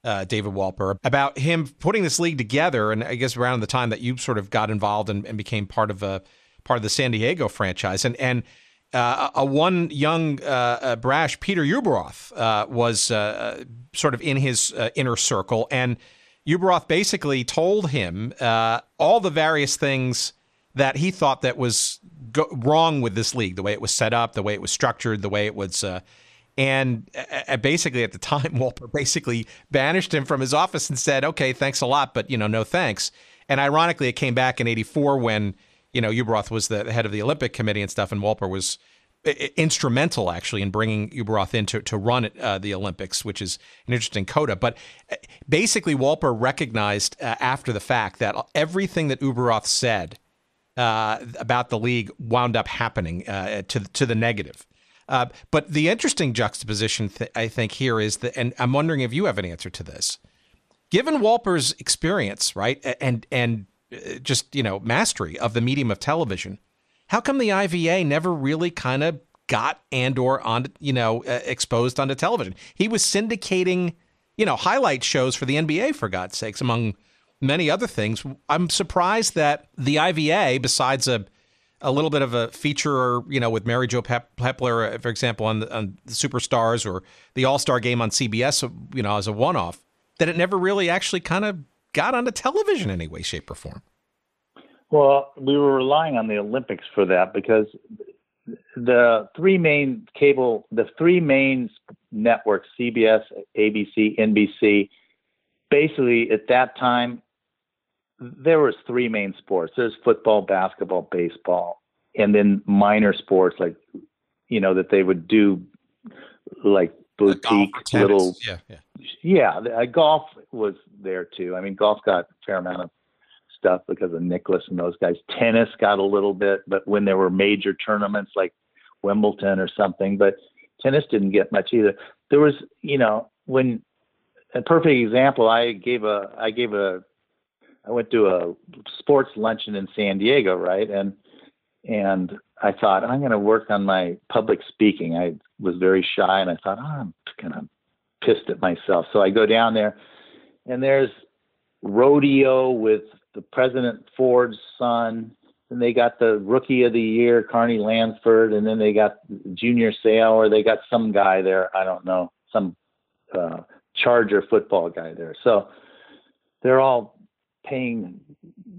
uh, David Wolper, about him putting this league together, and I guess around the time that you sort of got involved and, and became part of a part of the San Diego franchise, and and uh, a one young uh, uh, brash Peter Ueberroth uh, was sort of in his inner circle, and Ueberroth basically told him all the various things that he thought that was go- wrong with this league, the way it was set up, the way it was structured, the way it was. Uh, and uh, basically, at the time, Wolper basically banished him from his office and said, "Okay, thanks a lot, but you know, no thanks." And ironically, it came back in '84 when you know Ueberroth was the head of the Olympic Committee and stuff, and Wolper was instrumental actually in bringing Ueberroth in to, to run uh, the Olympics, which is an interesting coda. But uh, basically, Wolper recognized uh, after the fact that everything that Ueberroth said uh, about the league wound up happening uh, to to the negative. Uh, but the interesting juxtaposition, th- I think, here is that, and I'm wondering if you have an answer to this. Given Wolper's experience, right, and and uh, just you know mastery of the medium of television, how come the IVA never really kind of got and/or on you know uh, exposed onto television? He was syndicating you know highlight shows for the NBA for God's sakes, among many other things. I'm surprised that the IVA, besides a a little bit of a feature, you know, with Mary Jo Pep- Peppler, uh, for example, on the, on the Superstars or the All Star Game on CBS, you know, as a one off, that it never really actually kind of got onto television in any way, shape, or form. Well, we were relying on the Olympics for that because the three main cable, the three main networks, CBS, ABC, NBC, basically at that time there was three main sports. There's football, basketball, baseball, and then minor sports like you know that they would do like boutique golf, little yeah, yeah. yeah. Uh, golf was there too. I mean, golf got a fair amount of stuff because of Nicklaus and those guys. Tennis got a little bit, but when there were major tournaments like Wimbledon or something, but tennis didn't get much either. There was, you know, when a perfect example. I gave a I gave a I went to a sports luncheon in San Diego, right? And and I thought I'm going to work on my public speaking. I was very shy, and I thought oh, I'm kind of pissed at myself. So I go down there, and there's rodeo with the President Ford's son. And they got the rookie of the year, Carney Lansford, and then they got Junior Seau, or they got some guy there. I don't know, some uh, Charger football guy there. So they're all paying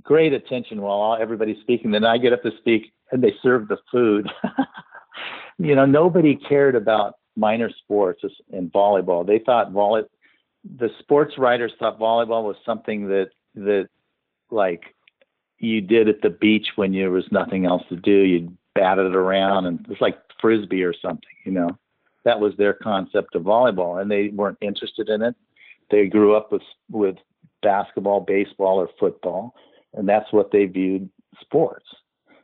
great attention while everybody's speaking. Then I get up to speak, and they serve the food. you know, nobody cared about minor sports and volleyball. They thought volley, the sports writers thought volleyball was something that that like you did at the beach when there was nothing else to do. You batted it around, and it's like frisbee or something. You know, that was their concept of volleyball, and they weren't interested in it. They grew up with with basketball, baseball, or football, and that's what they viewed sports.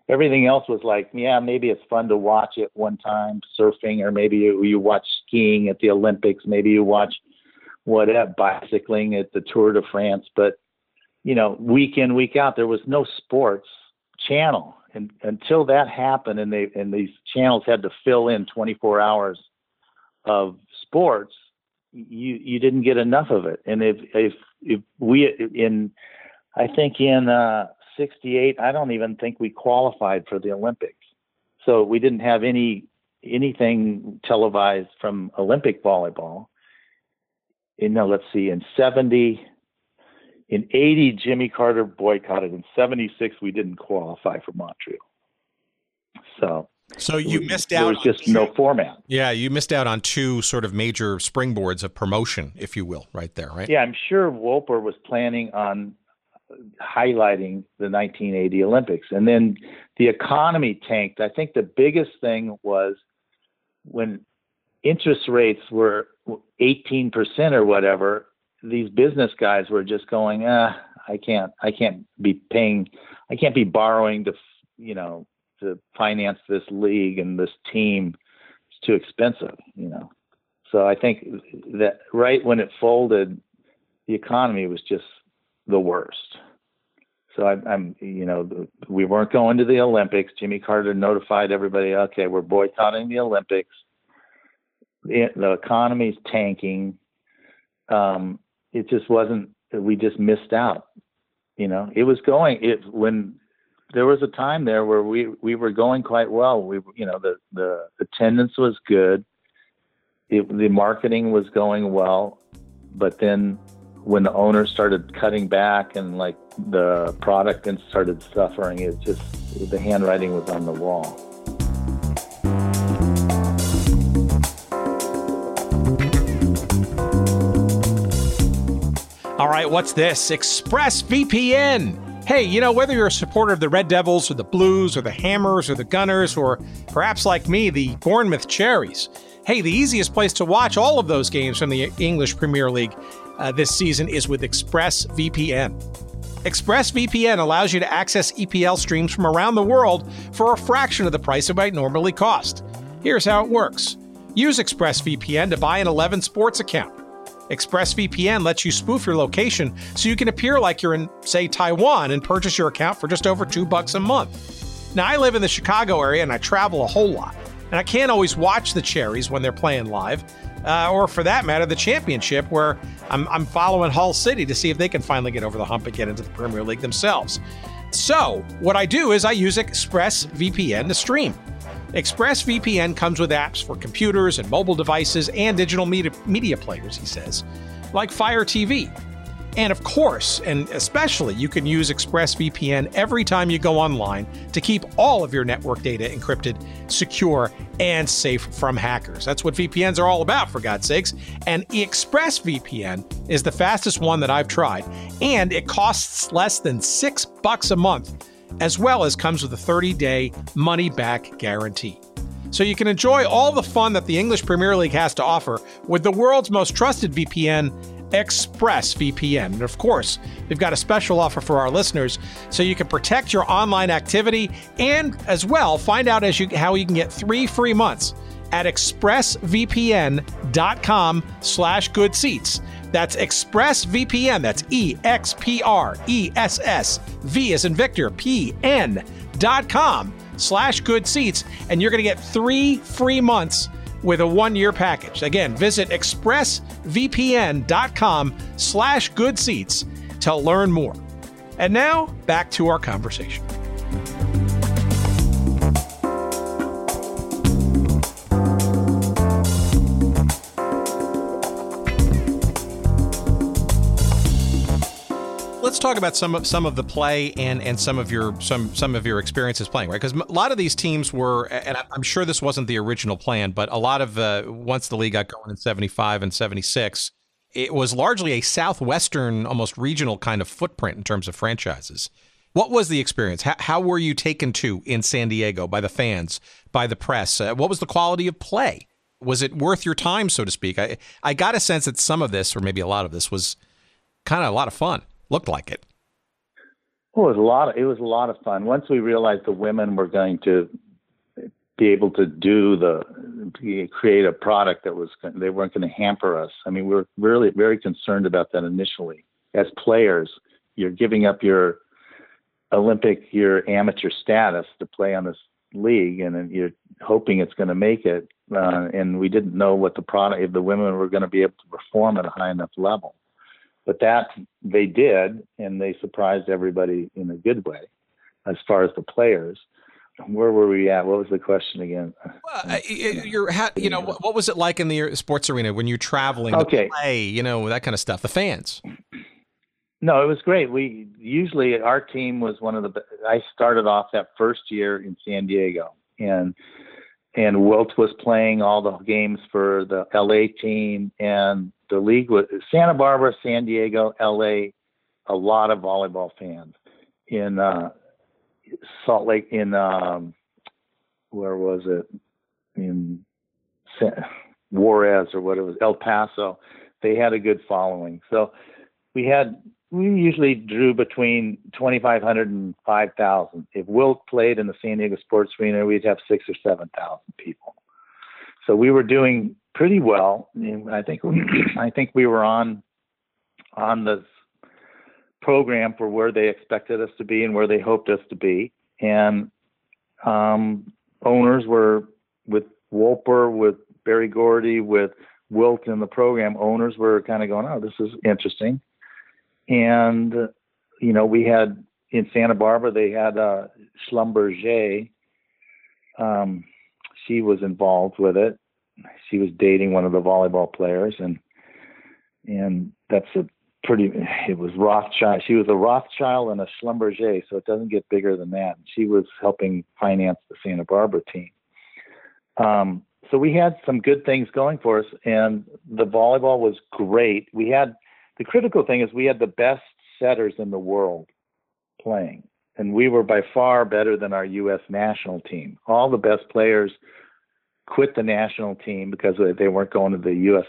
Everything else was like, yeah, maybe it's fun to watch it one time, surfing, or maybe you, you watch skiing at the Olympics, maybe you watch whatever bicycling at the Tour de France, but you know, week in, week out, there was no sports channel. And until that happened and they and these channels had to fill in 24 hours of sports, you you didn't get enough of it. And if if if we in I think in uh 68, I don't even think we qualified for the Olympics. So we didn't have any anything televised from Olympic volleyball. You know, let's see, in 70, in 80, Jimmy Carter boycotted. In 76, we didn't qualify for Montreal. So, so you we, missed out. There was just two, no format. Yeah, you missed out on two sort of major springboards of promotion, if you will, right there, right? Yeah, I'm sure Wolper was planning on highlighting the 1980 Olympics, and then the economy tanked. I think the biggest thing was when interest rates were 18% or whatever these business guys were just going, ah, I can't, I can't be paying, I can't be borrowing to, you know, to finance this league and this team. It's too expensive, you know. So I think that right when it folded, the economy was just the worst. So I, I'm, you know, we weren't going to the Olympics. Jimmy Carter notified everybody, okay, we're boycotting the Olympics. The, the economy's tanking. Um, it just wasn't we just missed out you know it was going it when there was a time there where we we were going quite well we you know the the attendance was good it, the marketing was going well but then when the owners started cutting back and like the product and started suffering it just the handwriting was on the wall All right, what's this? ExpressVPN. Hey, you know, whether you're a supporter of the Red Devils or the Blues or the Hammers or the Gunners or perhaps like me, the Bournemouth Cherries, hey, the easiest place to watch all of those games from the English Premier League uh, this season is with ExpressVPN. ExpressVPN allows you to access EPL streams from around the world for a fraction of the price it might normally cost. Here's how it works use ExpressVPN to buy an 11 sports account. ExpressVPN lets you spoof your location so you can appear like you're in, say, Taiwan and purchase your account for just over two bucks a month. Now, I live in the Chicago area and I travel a whole lot, and I can't always watch the Cherries when they're playing live, uh, or for that matter, the championship, where I'm, I'm following Hull City to see if they can finally get over the hump and get into the Premier League themselves. So, what I do is I use ExpressVPN to stream. ExpressVPN comes with apps for computers and mobile devices and digital media, media players, he says, like Fire TV. And of course, and especially, you can use ExpressVPN every time you go online to keep all of your network data encrypted, secure, and safe from hackers. That's what VPNs are all about, for God's sakes. And ExpressVPN is the fastest one that I've tried, and it costs less than six bucks a month as well as comes with a 30 day money back guarantee. So you can enjoy all the fun that the English Premier League has to offer with the world's most trusted VPN, ExpressVPN. And of course, we've got a special offer for our listeners so you can protect your online activity and as well find out as you how you can get 3 free months at expressvpn.com slash good seats. That's ExpressVPN. That's E X P R E S S V as in Victor, P N dot com slash good seats. And you're going to get three free months with a one year package. Again, visit expressvpn.com slash good seats to learn more. And now back to our conversation. Let's talk about some of some of the play and and some of your some some of your experiences playing, right? Because a lot of these teams were, and I'm sure this wasn't the original plan, but a lot of uh, once the league got going in '75 and '76, it was largely a southwestern, almost regional kind of footprint in terms of franchises. What was the experience? How, how were you taken to in San Diego by the fans, by the press? Uh, what was the quality of play? Was it worth your time, so to speak? I I got a sense that some of this, or maybe a lot of this, was kind of a lot of fun looked like it. Well, it was a lot. Of, it was a lot of fun. Once we realized the women were going to be able to do the create a product that was they weren't going to hamper us. I mean, we were really very concerned about that initially. As players, you're giving up your Olympic, your amateur status to play on this league, and you're hoping it's going to make it. Uh, and we didn't know what the product, if the women were going to be able to perform at a high enough level. But that they did, and they surprised everybody in a good way as far as the players. Where were we at? What was the question again? Well, you're, you know, what was it like in the sports arena when you're traveling, okay. play, you know, that kind of stuff? The fans. No, it was great. We usually our team was one of the. I started off that first year in San Diego, and and Wilt was playing all the games for the LA team, and the league was Santa Barbara, San Diego, LA, a lot of volleyball fans. In uh, Salt Lake, in um, where was it? In San, Juarez or what it was, El Paso. They had a good following. So we had we usually drew between 2,500 and 5,000. If Wilt played in the San Diego Sports Arena, we'd have six or 7,000 people. So we were doing pretty well. I think I think we were on on the program for where they expected us to be and where they hoped us to be. And um, owners were with Wolper, with Berry Gordy, with Wilt in the program. Owners were kind of going, "Oh, this is interesting." And you know, we had in Santa Barbara, they had uh, Schlumberger. Um, she was involved with it, she was dating one of the volleyball players, and and that's a pretty. It was Rothschild. She was a Rothschild and a Schlumberger, so it doesn't get bigger than that. She was helping finance the Santa Barbara team. Um, so we had some good things going for us, and the volleyball was great. We had the critical thing is we had the best setters in the world playing, and we were by far better than our U.S. national team. All the best players quit the national team because they weren't going to the U.S.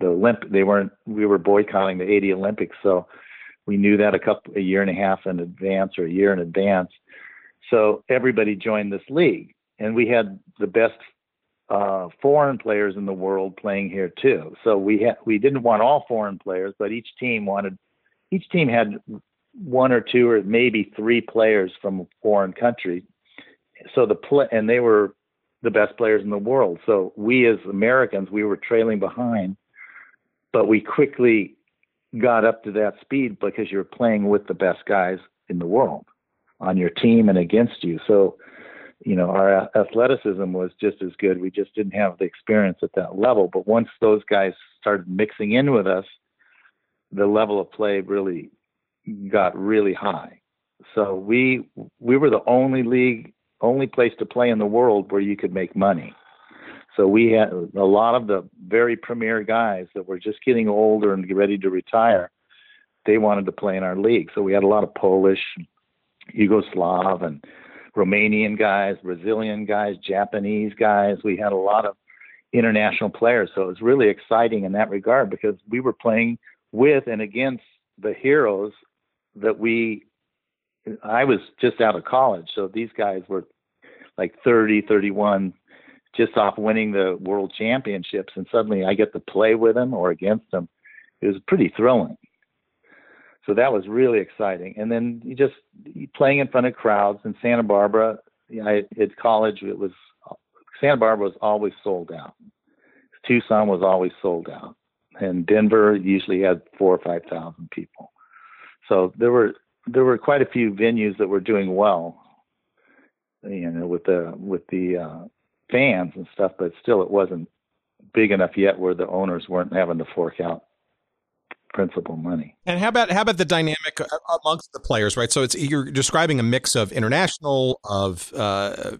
the Olymp. They weren't. We were boycotting the 80 Olympics, so we knew that a couple a year and a half in advance or a year in advance. So everybody joined this league, and we had the best uh, foreign players in the world playing here too. So we had we didn't want all foreign players, but each team wanted each team had one or two or maybe three players from a foreign country. So the play and they were the best players in the world. So we as Americans, we were trailing behind, but we quickly got up to that speed because you're playing with the best guys in the world on your team and against you. So, you know, our athleticism was just as good. We just didn't have the experience at that level. But once those guys started mixing in with us, the level of play really got really high. So we we were the only league only place to play in the world where you could make money. So we had a lot of the very premier guys that were just getting older and ready to retire. They wanted to play in our league. So we had a lot of Polish, Yugoslav, and Romanian guys, Brazilian guys, Japanese guys. We had a lot of international players. So it was really exciting in that regard because we were playing with and against the heroes that we I was just out of college, so these guys were like 30, 31, just off winning the world championships, and suddenly I get to play with them or against them. It was pretty thrilling. So that was really exciting. And then you just playing in front of crowds in Santa Barbara. I, at college, it was Santa Barbara was always sold out. Tucson was always sold out, and Denver usually had four or five thousand people. So there were there were quite a few venues that were doing well, you know, with the with the uh, fans and stuff, but still it wasn't big enough yet where the owners weren't having to fork out principal money. And how about how about the dynamic amongst the players, right? So it's you're describing a mix of international, of uh,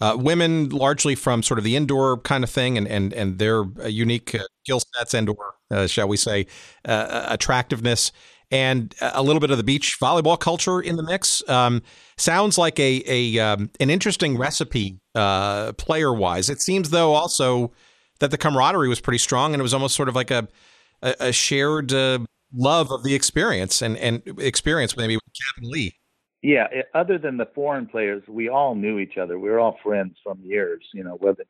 uh, women, largely from sort of the indoor kind of thing, and and and their uh, unique uh, skill sets and or uh, shall we say uh, attractiveness, and a little bit of the beach volleyball culture in the mix. Um, sounds like a a um, an interesting recipe player wise. It seems though also that the camaraderie was pretty strong, and it was almost sort of like a a, a shared uh, love of the experience and, and experience maybe with Captain Lee. Yeah, other than the foreign players, we all knew each other. We were all friends from years. You know, whether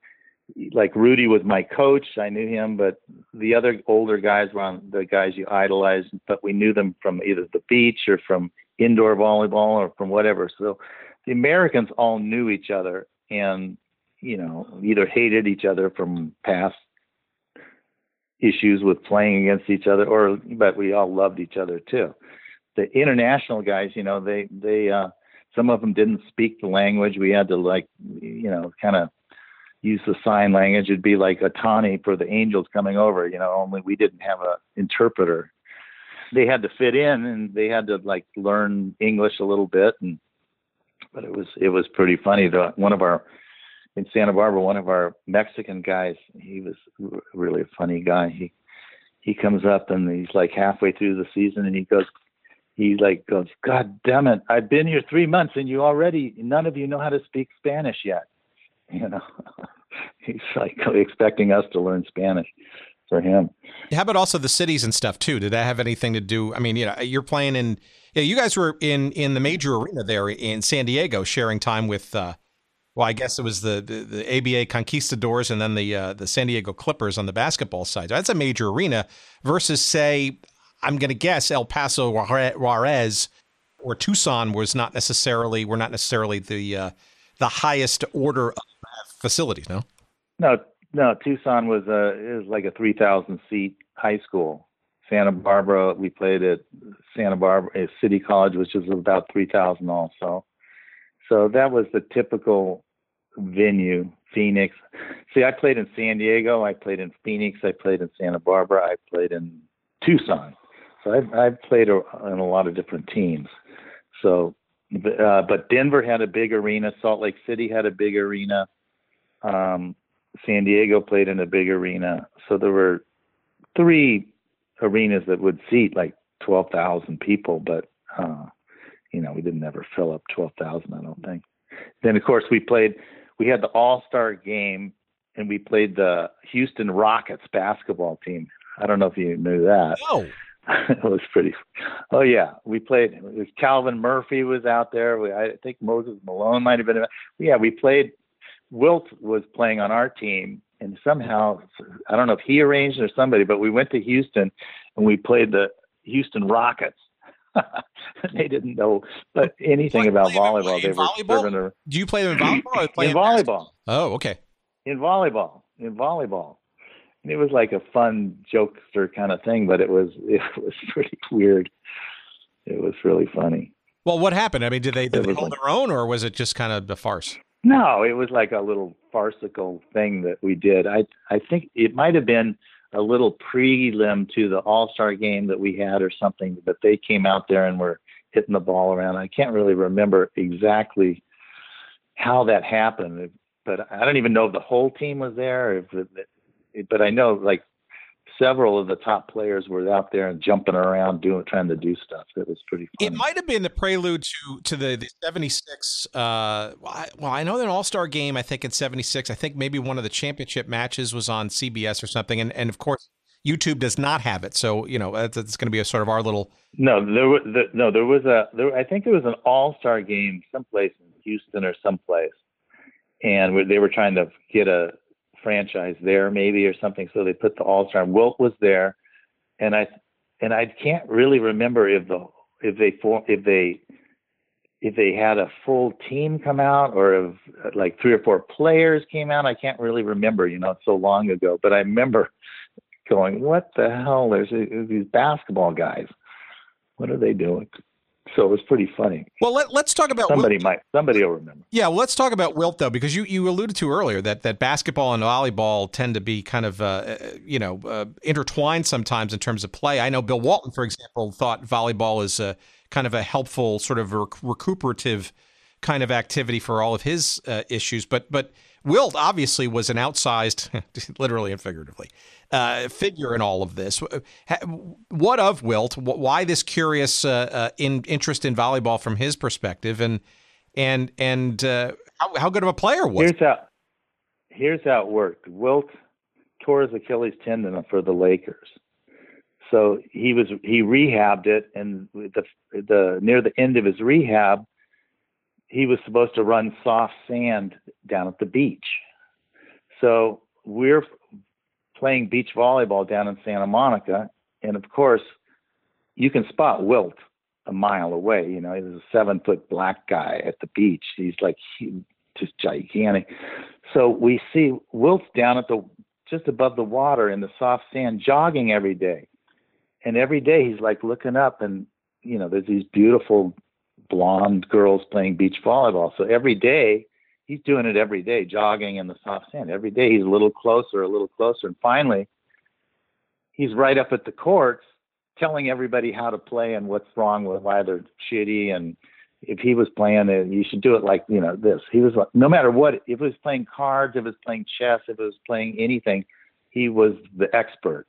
like Rudy was my coach, I knew him, but the other older guys were on the guys you idolized, but we knew them from either the beach or from indoor volleyball or from whatever. So the Americans all knew each other and you know either hated each other from past issues with playing against each other, or but we all loved each other too. The international guys, you know, they they uh, some of them didn't speak the language. We had to like, you know, kind of use the sign language. It'd be like Ohtani for the Angels coming over, you know. Only we didn't have a interpreter. They had to fit in, and they had to like learn English a little bit, and but it was it was pretty funny. The one of our in Santa Barbara, one of our Mexican guys, he was really a funny guy. He he comes up and he's like halfway through the season and he goes he like goes, God damn it, I've been here three months and you already none of you know how to speak Spanish yet. You know. He's like expecting us to learn Spanish for him. How about also the cities and stuff too? Did that have anything to do? I mean, you know, you're playing in. Yeah, you guys were in in the major arena there in San Diego, sharing time with uh, well, I guess it was the, the, the ABA Conquistadors and then the uh, the San Diego Clippers on the basketball side. So That's a major arena versus, say, I'm going to guess El Paso Juarez or Tucson was not necessarily were not necessarily the uh, the highest order of facilities. No, no, no. Tucson was a is like a 3,000 seat high school. Santa Barbara, we played at Santa Barbara City College, which is about 3,000 also. So that was the typical venue, Phoenix. See, I played in San Diego, I played in Phoenix, I played in Santa Barbara, I played in Tucson. So I've, I've played in a lot of different teams. So, uh, but Denver had a big arena. Salt Lake City had a big arena. Um, San Diego played in a big arena. So there were three arenas that would seat like 12,000 people, but, uh, you know, we didn't ever fill up 12,000, I don't think. Then, of course, we played we had the All Star game and we played the Houston Rockets basketball team. I don't know if you knew that. No. it was pretty. Oh yeah, we played. It was Calvin Murphy was out there. We, I think Moses Malone might have been. Yeah, we played. Wilt was playing on our team, and somehow I don't know if he arranged or somebody, but we went to Houston and we played the Houston Rockets. they didn't know but anything about volleyball. They were volleyball? Do you play them in volleyball? in, in volleyball. Oh, okay. In volleyball. In volleyball. And it was like a fun jokester kind of thing, but it was it was pretty weird. It was really funny. Well, what happened? I mean, did they did they hold like, their own, or was it just kind of a farce? No, it was like a little farcical thing that we did. I I think it might have been a little prelim to the All Star game that we had or something, but they came out there and were hitting the ball around. I can't really remember exactly how that happened, but I don't even know if the whole team was there. If, it, but I know like several of the top players were out there and jumping around doing trying to do stuff. It was pretty funny. It might have been the prelude to to the, the 76 uh well I, well I know that all-star game I think in 76 I think maybe one of the championship matches was on CBS or something and and of course YouTube does not have it. So, you know, it's, it's going to be a sort of our little No, there was the, no there was a there I think there was an all-star game someplace in Houston or someplace. And they were trying to get a franchise there, maybe or something. So they put the All Star. Wilt was there, and I and I can't really remember if the if they if they if they had a full team come out or if like three or four players came out. I can't really remember. You know, it's so long ago. But I remember going, "What the hell? There's these basketball guys. What are they doing?" So it was pretty funny. Well, let, us talk about somebody Wilt. might somebody will remember. Yeah, well, let's talk about Wilt though, because you, you alluded to earlier that that basketball and volleyball tend to be kind of uh, uh, you know uh, intertwined sometimes in terms of play. I know Bill Walton, for example, thought volleyball is a kind of a helpful sort of rec- recuperative kind of activity for all of his uh, issues, but but Wilt obviously was an outsized, literally and figuratively, uh, figure in all of this. What of Wilt? Why this curious uh, uh, in, interest in volleyball from his perspective, and and and uh, how, how good of a player was? Here's how here's how it worked. Wilt tore his Achilles tendon for the Lakers, so he was he rehabbed it, and the the near the end of his rehab, he was supposed to run soft sand down at the beach. So we're playing beach volleyball down in Santa Monica, and of course, you can spot Wilt a mile away. You know, he's a seven foot black guy at the beach. He's like just gigantic. So we see Wilt down at the just above the water in the soft sand, jogging every day, and every day he's like looking up, and you know, there's these beautiful blonde girls playing beach volleyball. So every day he's doing it every day, jogging in the soft sand. Every day he's a little closer, a little closer. And finally, he's right up at the courts telling everybody how to play and what's wrong with why they're shitty. And if he was playing it, you should do it like, you know, this. He was like, no matter what, if it was playing cards, if it was playing chess, if it was playing anything, he was the expert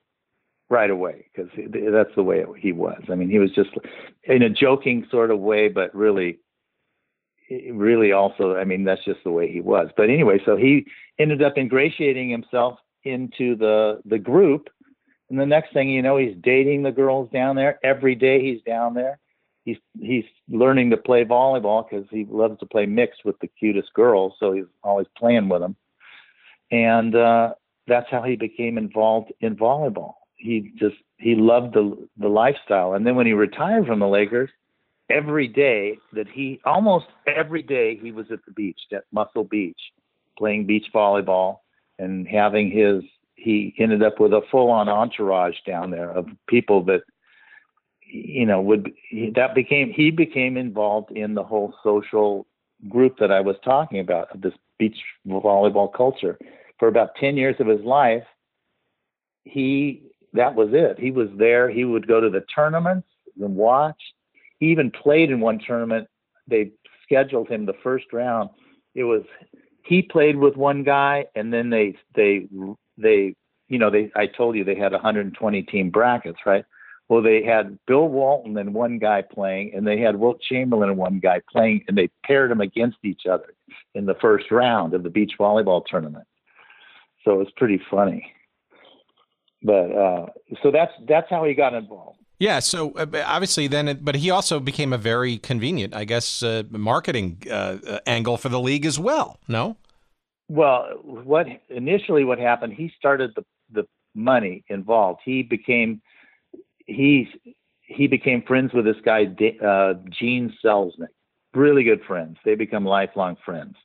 right away because that's the way he was. I mean, he was just in a joking sort of way, but really really also, I mean, that's just the way he was. But anyway, so he ended up ingratiating himself into the the group, and the next thing you know, he's dating the girls down there. Every day he's down there. He's he's learning to play volleyball because he loves to play mixed with the cutest girls, so he's always playing with them. And uh, that's how he became involved in volleyball. He just he loved the the lifestyle. And then when he retired from the Lakers, every day that he almost every day he was at the beach at Muscle Beach playing beach volleyball and having his he ended up with a full on entourage down there of people that you know would that became he became involved in the whole social group that I was talking about of this beach volleyball culture for about 10 years of his life he that was it he was there he would go to the tournaments and watch he even played in one tournament. They scheduled him the first round. It was he played with one guy, and then they they they you know they I told you they had 120 team brackets, right? Well, they had Bill Walton and one guy playing, and they had Wilt Chamberlain and one guy playing, and they paired them against each other in the first round of the beach volleyball tournament. So it was pretty funny. But uh, so that's that's how he got involved. Yeah, so uh, obviously then, it, but he also became a very convenient, I guess, uh, marketing uh, uh, angle for the league as well. No. Well, what initially what happened? He started the the money involved. He became he he became friends with this guy uh, Gene Selznick. Really good friends. They become lifelong friends.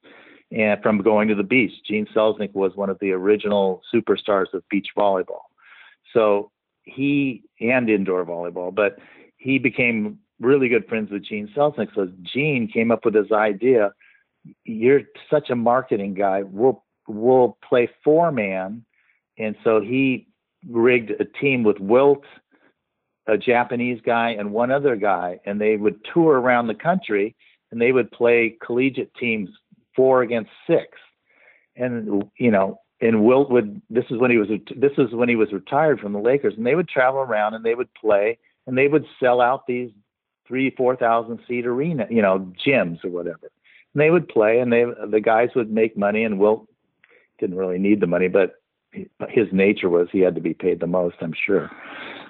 And from going to the beach, Gene Selznick was one of the original superstars of beach volleyball. So he and indoor volleyball, but he became really good friends with Gene Selznick. So Gene came up with this idea: you're such a marketing guy. We'll we'll play four man, and so he rigged a team with Wilt, a Japanese guy, and one other guy, and they would tour around the country, and they would play collegiate teams four against six, and you know and Wilt would this is when he was this is when he was retired from the Lakers and they would travel around and they would play and they would sell out these three four thousand seat arena you know gyms or whatever. And they would play and they the guys would make money and Wilt didn't really need the money but his nature was he had to be paid the most I'm sure.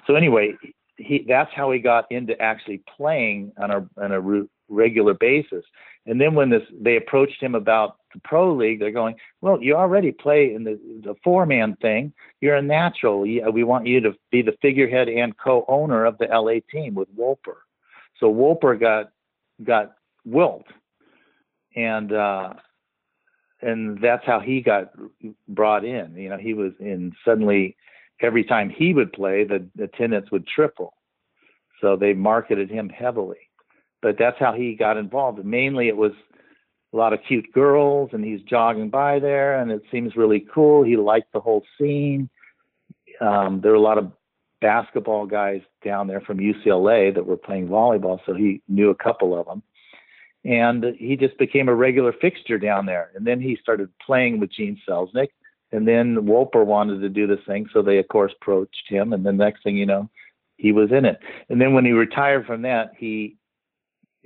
So anyway he that's how he got into actually playing on a on a regular basis. And then when this they approached him about the pro league, they're going, well, you already play in the the four man thing. You're a natural. We want you to be the figurehead and co-owner of the LA team with Wolper. So Wolper got got Wilt, and uh, and that's how he got brought in. You know, he was in suddenly every time he would play, the attendance would triple. So they marketed him heavily. But that's how he got involved. Mainly it was a lot of cute girls and he's jogging by there and it seems really cool. He liked the whole scene. Um, there were a lot of basketball guys down there from UCLA that were playing volleyball, so he knew a couple of them and he just became a regular fixture down there. And then he started playing with Gene Selznick, and then Wolper wanted to do this thing, so they of course approached him. And the next thing you know, he was in it. And then when he retired from that, he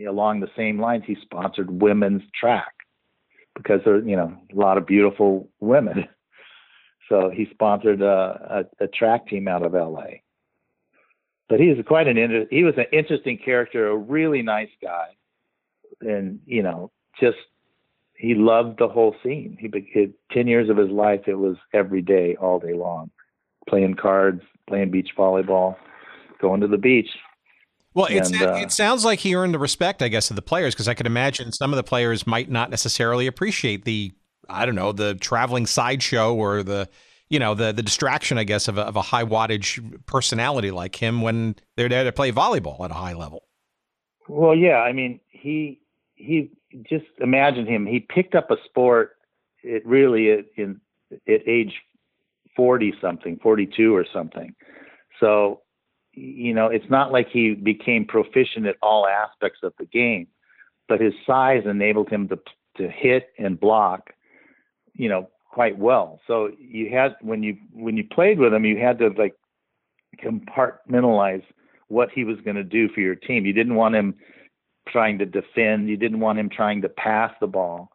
along the same lines he sponsored women's track because there you know a lot of beautiful women. So he sponsored a, a, a track team out of L.A. But he was quite an inter- he was an interesting character, a really nice guy and you know, just he loved the whole scene. He, he ten years of his life, it was every day, all day long, playing cards, playing beach volleyball, going to the beach. Well, and, uh, it sounds like he earned the respect, I guess, of the players because I could imagine some of the players might not necessarily appreciate the, I don't know, the traveling sideshow or the, you know, the the distraction, I guess, of a, of a high wattage personality like him when they're there to play volleyball at a high level. Well, yeah, I mean, he he just imagine him. He picked up a sport. It really at, in at age forty something, forty two or something. So you know, it's not like he became proficient at all aspects of the game, but his size enabled him to to hit and block, you know, quite well. So you had when you when you played with him, you had to like compartmentalize what he was going to do for your team. You didn't want him trying to defend. You didn't want him trying to pass the ball.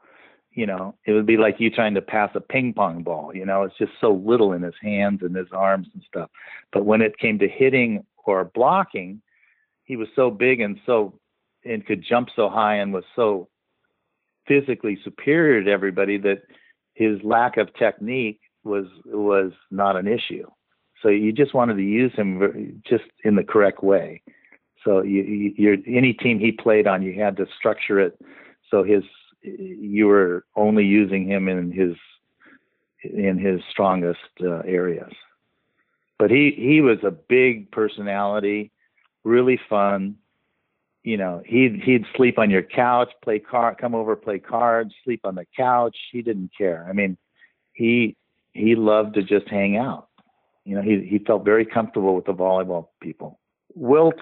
You know, it would be like you trying to pass a ping pong ball. You know, it's just so little in his hands and his arms and stuff. But when it came to hitting or blocking, he was so big and so and could jump so high and was so physically superior to everybody that his lack of technique was was not an issue. So you just wanted to use him just in the correct way. So you, you, any team he played on, you had to structure it so his you were only using him in his in his strongest uh, areas. But he he was a big personality, really fun. You know, he'd he'd sleep on your couch, play card, come over, play cards, sleep on the couch. He didn't care. I mean, he he loved to just hang out. You know, he he felt very comfortable with the volleyball people. Wilt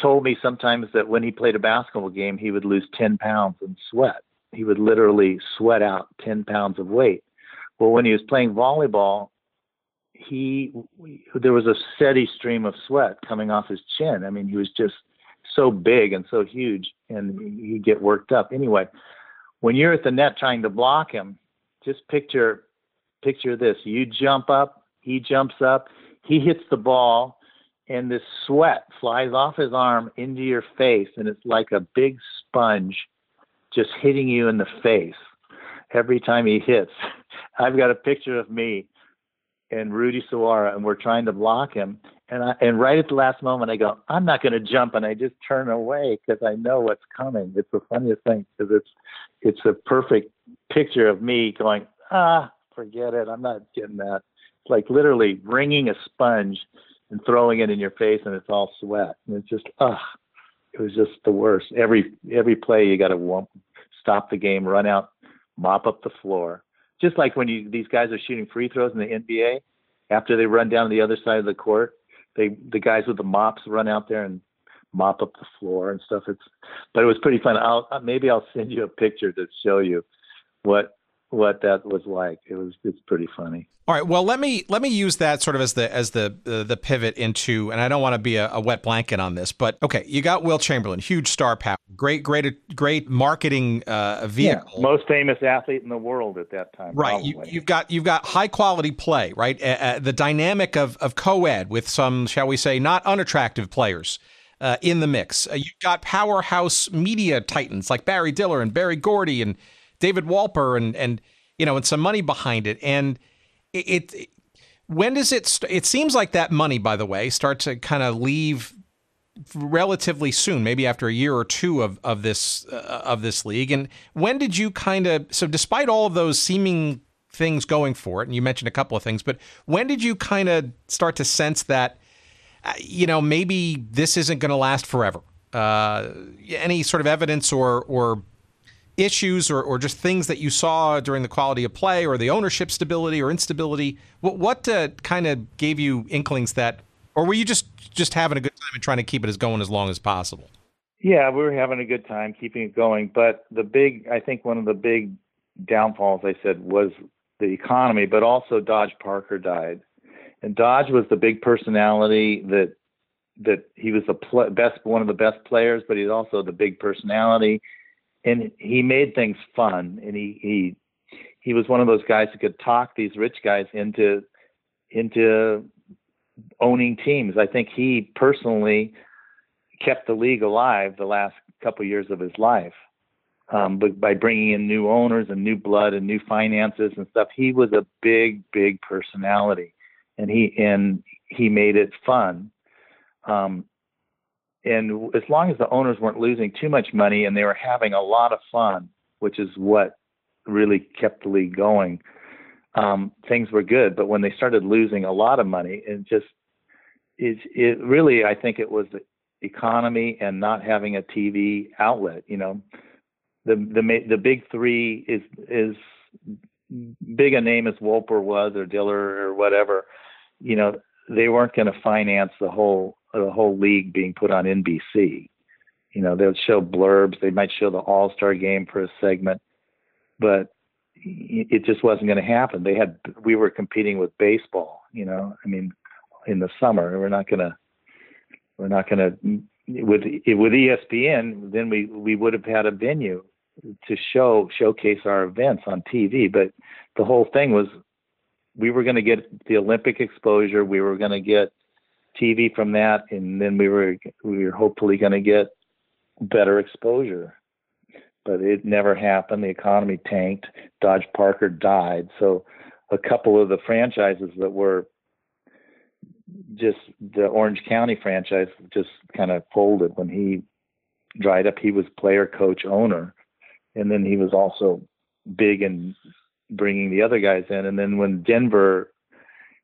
told me sometimes that when he played a basketball game, he would lose 10 pounds in sweat. He would literally sweat out 10 pounds of weight. Well, when he was playing volleyball, he there was a steady stream of sweat coming off his chin. I mean, he was just so big and so huge, and he'd get worked up. Anyway, when you're at the net trying to block him, just picture picture this: you jump up, he jumps up, he hits the ball, and this sweat flies off his arm into your face, and it's like a big sponge just hitting you in the face every time he hits. I've got a picture of me and Rudy Suwara, and we're trying to block him. And I, and right at the last moment, I go, I'm not going to jump, and I just turn away because I know what's coming. It's the funniest thing because it's it's a perfect picture of me going, ah, forget it, I'm not getting that. It's like literally wringing a sponge and throwing it in your face and it's all sweat. And it's just, ugh, it was just the worst. Every every play you got to stop the game, run out, mop up the floor. Just like when you these guys are shooting free throws in the NBA, after they run down the other side of the court, they the guys with the mops run out there and mop up the floor and stuff. It's but it was pretty fun. I'll maybe I'll send you a picture to show you what what that was like. It was it's pretty funny. All right. Well, let me let me use that sort of as the as the uh, the pivot into, and I don't want to be a, a, wet blanket on this, but okay, you got Wilt Chamberlain, huge star power, great great great marketing uh, vehicle, yeah, most famous athlete in the world at that time. Right. You, have got you've got high quality play, right? Uh, uh, the dynamic of of co-ed with some, shall we say, not unattractive players. uh, in the mix. Uh, you've got powerhouse media titans like Barry Diller and Berry Gordy and David Wolper and and you know and some money behind it. And it, it when does it? St- it seems like that money, by the way, start to kind of leave relatively soon, maybe after a year or two of of this uh, of this league. And when did you kind of so despite all of those seeming things going for it, and you mentioned a couple of things, but when did you kind of start to sense that uh, you know maybe this isn't going to last forever? Uh, any sort of evidence or or issues or, or just things that you saw during the quality of play or the ownership stability or instability? What, what uh, kind of gave you inklings that, or were you just just having a good time and trying to keep it as going as long as possible? Yeah, we were having a good time keeping it going. But the big, I think one of the big downfalls, I said, was the economy, but also Dodge Parker died. And Dodge was the big personality that that he was the pl- best one of the best players, but he's also the big personality and he made things fun and he he he was one of those guys who could talk these rich guys into into owning teams. I think he personally kept the league alive the last couple years of his life. Um, but by bringing in new owners and new blood and new finances and stuff, he was a big, big personality, and he and he made it fun. Um, and as long as the owners weren't losing too much money and they were having a lot of fun, which is what really kept the league going, um, things were good. But when they started losing a lot of money, it just it it really I think it was the economy and not having a TV outlet. You know, the the the big three is is big a name as Wolper was or Diller or whatever. You know, they weren't going to finance the whole the whole league being put on NBC. You know, they'll show blurbs. They might show the All Star game for a segment, but it just wasn't going to happen. They had we were competing with baseball. You know, I mean, in the summer, we're not going to we're not going to with with ESPN. Then we we would have had a venue to show showcase our events on TV. But the whole thing was we were going to get the Olympic exposure. We were going to get TV from that, and then we were we were hopefully going to get better exposure. But it never happened. The economy tanked. Dodge Parker died. So a couple of the franchises that were just the Orange County franchise just kind of folded when he dried up. He was player, coach, owner, and then he was also big in bringing the other guys in. And then when Denver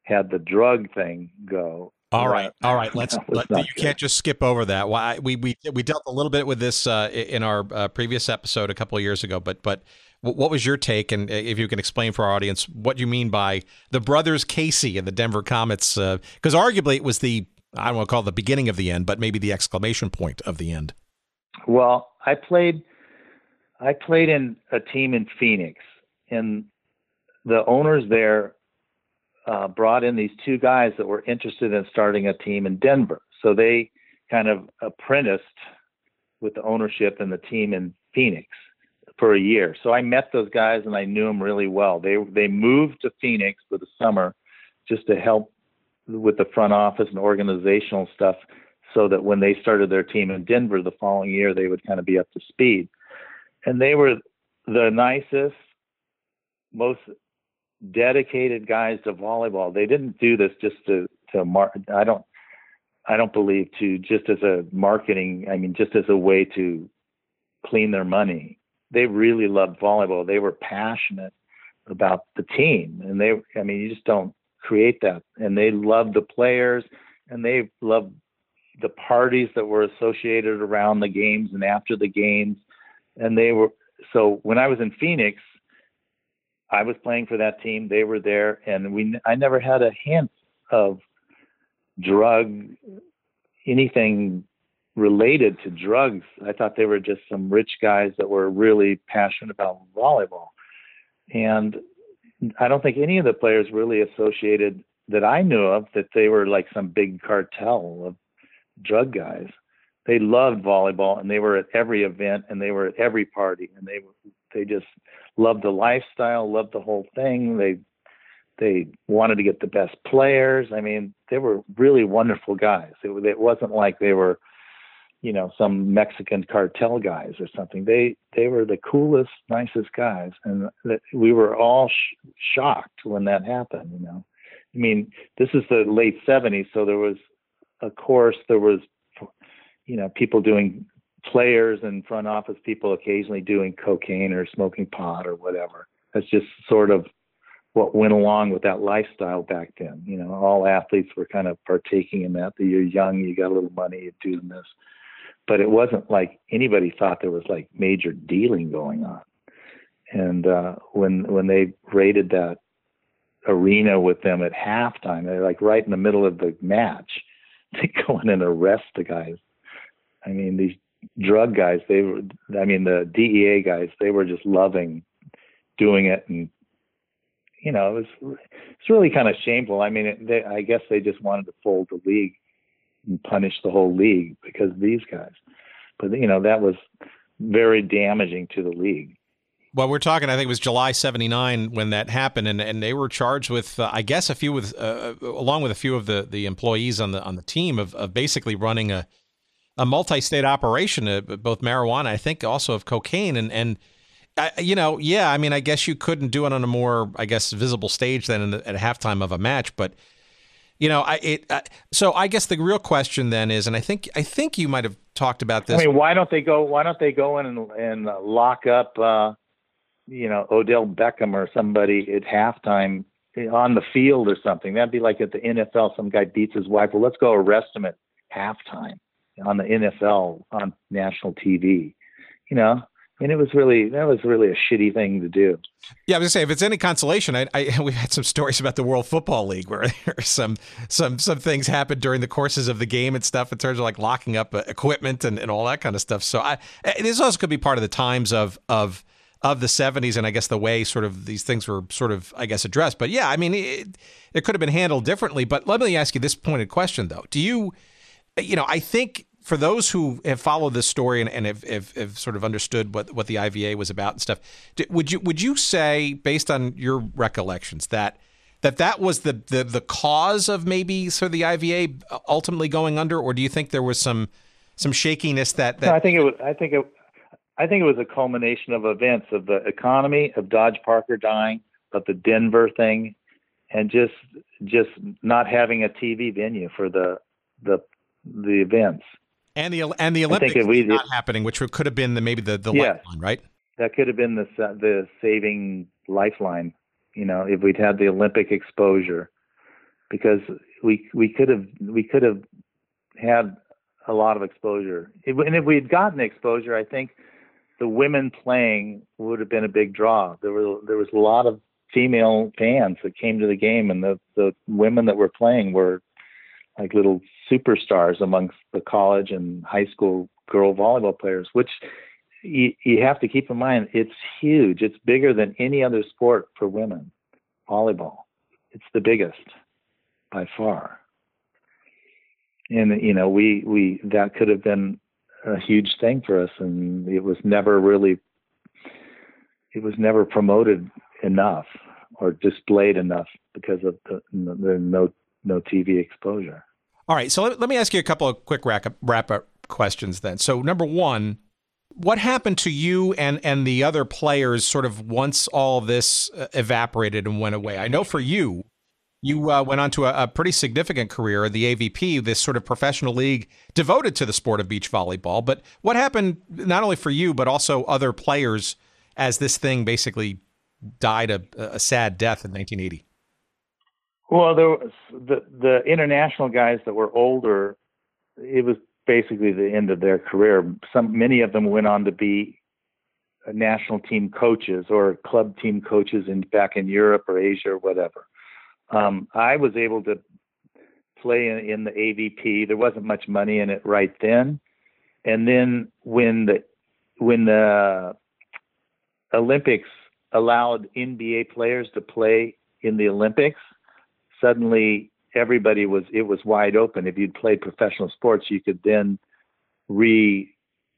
had the drug thing go, all right, all right. Let's. Let, you good. can't just skip over that. Why we we we dealt a little bit with this uh, in our uh, previous episode a couple of years ago. But but what was your take? And uh, if you can explain for our audience what you mean by the brothers Casey and the Denver Comets, because uh, arguably it was the I don't want to call it the beginning of the end, but maybe the exclamation point of the end. Well, I played I played in a team in Phoenix, and the owners there uh, brought in these two guys that were interested in starting a team in Denver. So they kind of apprenticed with the ownership and the team in Phoenix for a year. So I met those guys and I knew them really well. They they moved to Phoenix for the summer just to help with the front office and organizational stuff so that when they started their team in Denver the following year they would kind of be up to speed. And they were the nicest, most dedicated guys to volleyball. They didn't do this just to to mark. I don't I don't believe to just as a marketing. I mean, just as a way to clean their money. They really loved volleyball. They were passionate about the team, and they. I mean, you just don't create that. And they loved the players, and they loved the parties that were associated around the games and after the games. And they were so when I was in Phoenix, I was playing for that team. They were there, and we. I never had a hint of drug, anything related to drugs. I thought they were just some rich guys that were really passionate about volleyball, and I don't think any of the players really associated that I knew of that they were like some big cartel of drug guys. They loved volleyball, and they were at every event, and they were at every party, and they they just loved the lifestyle, loved the whole thing. They they wanted to get the best players. I mean, they were really wonderful guys. It, it wasn't like they were you know some Mexican cartel guys or something. They they were the coolest, nicest guys, and we were all sh- shocked when that happened. You know, I mean, this is the late '70s, so there was, of course, there was, you know, people doing players and front office people occasionally doing cocaine or smoking pot or whatever. That's just sort of what went along with that lifestyle back then. You know, all athletes were kind of partaking in that. That you're young, you got a little money, you're doing this. But it wasn't like anybody thought there was like major dealing going on. And uh, when when they raided that arena with them at halftime, they're like right in the middle of the match. They go in and arrest the guys. I mean, these drug guys, they were, I mean, the DEA guys, they were just loving doing it and you know, it was it's really kind of shameful. I mean, it, they, I guess they just wanted to fold the league and punish the whole league because of these guys. But you know, that was very damaging to the league. Well, we're talking. I think it was July '79 when that happened, and, and they were charged with, uh, I guess, a few with, uh, along with a few of the, the employees on the on the team of, of basically running a a multi-state operation, uh, both marijuana, I think, also of cocaine, and and I, you know, yeah, I mean, I guess you couldn't do it on a more, I guess, visible stage than the, at halftime of a match, but you know, I it. Uh, so I guess the real question then is, and I think I think you might have talked about this. I mean, why don't they go? Why don't they go in and, and lock up, uh, you know, Odell Beckham or somebody at halftime on the field or something? That'd be like at the NFL, some guy beats his wife. Well, let's go arrest him at halftime on the NFL on national TV. You know, and it was really that was really a shitty thing to do. Yeah, I was gonna say if it's any consolation, I, I we've had some stories about the World Football League where some some some things happened during the courses of the game and stuff in terms of like locking up uh, equipment and, and all that kind of stuff. So I this also could be part of the times of of of the 70s and I guess the way sort of these things were sort of I guess addressed. But yeah, I mean it, it could have been handled differently. But let me ask you this pointed question though: Do you you know I think for those who have followed this story and, and have, have, have, sort of understood what, what the IVA was about and stuff, would you would you say, based on your recollections, that that that was the, the the cause of maybe sort of the IVA uh, ultimately going under, or do you think there was some some shakiness that, that no, I think it was I think it I think it was a culmination of events of the economy, of Dodge Parker dying, of the Denver thing, and just just not having a TV venue for the the the events and the and the Olympics we, not happening, which could have been the maybe the the yes, lifeline, right? That could have been the the saving lifeline. You know, if we'd had the Olympic exposure, because we we could have we could have had a lot of exposure, and if we had gotten exposure, I think the women playing would have been a big draw. There were there was a lot of female fans that came to the game, and the the women that were playing were like little superstars amongst the college and high school girl volleyball players, which you, you have to keep in mind it's huge. It's bigger than any other sport for women, volleyball. It's the biggest by far. And you know, we we that could have been a huge thing for us, and it was never really it was never promoted enough or displayed enough because of the, the no no TV exposure. All right, so let, let me ask you a couple of quick wrap up, wrap up questions then. So number one, what happened to you and and the other players sort of once all this uh, evaporated and went away? I know for you, you uh, went on to a, a, pretty significant career, the AVP, this sort of professional league devoted to the sport of beach volleyball. But what happened not only for you, but also other players as this thing basically died a, a sad death in 1980? Well, there was the the international guys that were older. It was basically the end of their career. Some many of them went on to be national team coaches or club team coaches in back in Europe or Asia or whatever. Um, I was able to play in, in the AVP. There wasn't much money in it right then, and then when the when the Olympics allowed NBA players to play in the Olympics, suddenly everybody was it was wide open. If you'd played professional sports, you could then re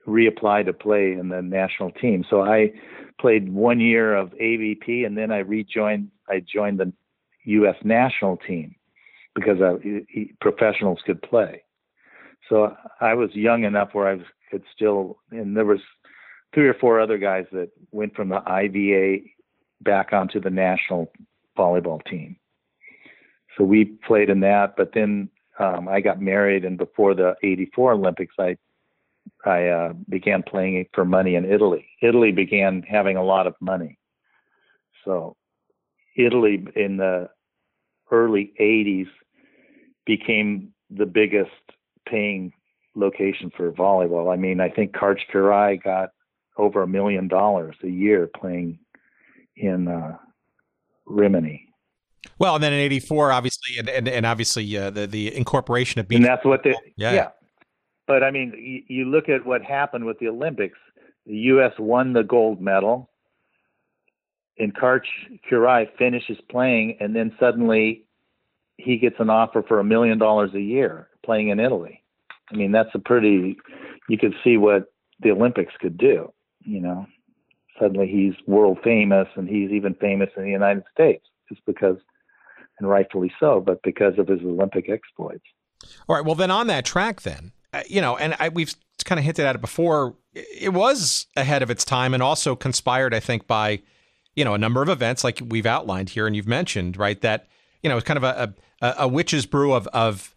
reapply to play in the national team. So I played one year of AVP, and then I rejoined. I joined the U.S. national team because I, professionals could play. So I was young enough where I could still, and there was three or four other guys that went from the IVA back onto the national volleyball team. So we played in that, but then um, I got married, and before the '84 Olympics, I I uh, began playing for money in Italy. Italy began having a lot of money, so Italy in the early '80s became the biggest paying location for volleyball. I mean, I think Karch got over a million dollars a year playing in uh, Rimini. Well, and then in '84, obviously, and and, and obviously uh, the the incorporation of beach. And that's what they. Yeah. yeah. But I mean, you, you look at what happened with the Olympics. The U.S. won the gold medal, and Karch Kiraly finishes playing, and then suddenly he gets an offer for a million dollars a year playing in Italy. I mean, that's a pretty. You could see what the Olympics could do. You know, suddenly he's world famous, and he's even famous in the United States just because and rightfully so, but because of his Olympic exploits. All right. Well, then on that track, then uh, you know, and I, we've kind of hinted at it before. It was ahead of its time, and also conspired, I think, by you know a number of events like we've outlined here, and you've mentioned, right? That you know, it's kind of a a, a witch's brew of of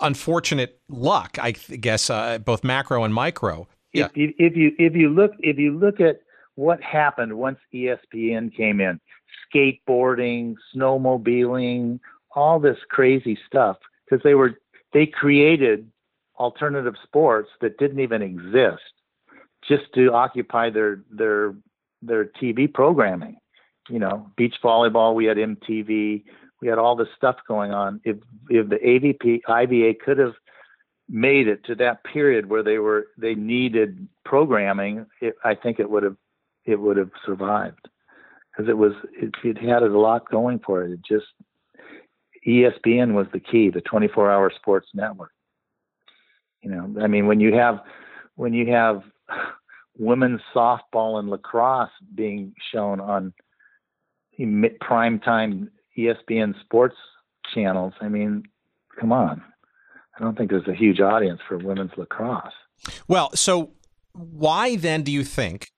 unfortunate luck, I guess, uh, both macro and micro. Yeah. If, if you if you look if you look at what happened once ESPN came in, skateboarding, snowmobiling, all this crazy stuff because they were they created alternative sports that didn't even exist just to occupy their their their TV programming. You know, beach volleyball, we had MTV, we had all this stuff going on. If if the AVP IVA could have made it to that period where they were they needed programming, it, I think it would have it would have survived because it was it, it had a lot going for it. It just ESPN was the key, the 24-hour sports network. You know, I mean, when you have when you have women's softball and lacrosse being shown on prime time ESPN sports channels, I mean, come on. I don't think there's a huge audience for women's lacrosse. Well, so why then do you think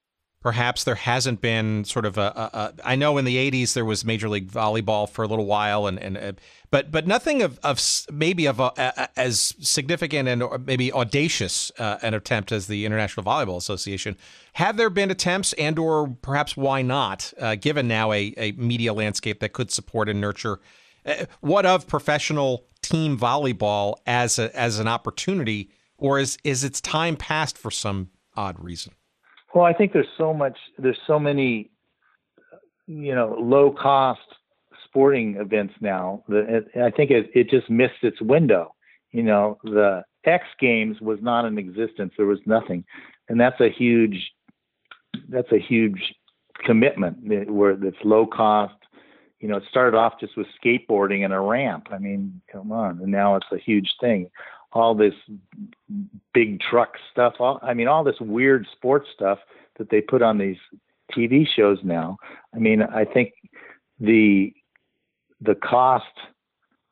perhaps there hasn't been sort of a, a, a I know in the 80s there was Major League Volleyball for a little while and and uh, but but nothing of, of maybe of a, as significant and maybe audacious uh, an attempt as the International Volleyball Association. Have there been attempts and or perhaps why not uh, given now a, a media landscape that could support and nurture uh, what of professional team volleyball as a, as an opportunity or is is its time past for some odd reason? Well, I think there's so much, there's so many, you know, low cost sporting events now that it, I think it, it just missed its window. You know, the X Games was not in existence. There was nothing, and that's a huge, that's a huge commitment where it's low cost. You know, it started off just with skateboarding and a ramp. I mean, come on, and now it's a huge thing all this big truck stuff. All, I mean, all this weird sports stuff that they put on these TV shows now. I mean, I think the the cost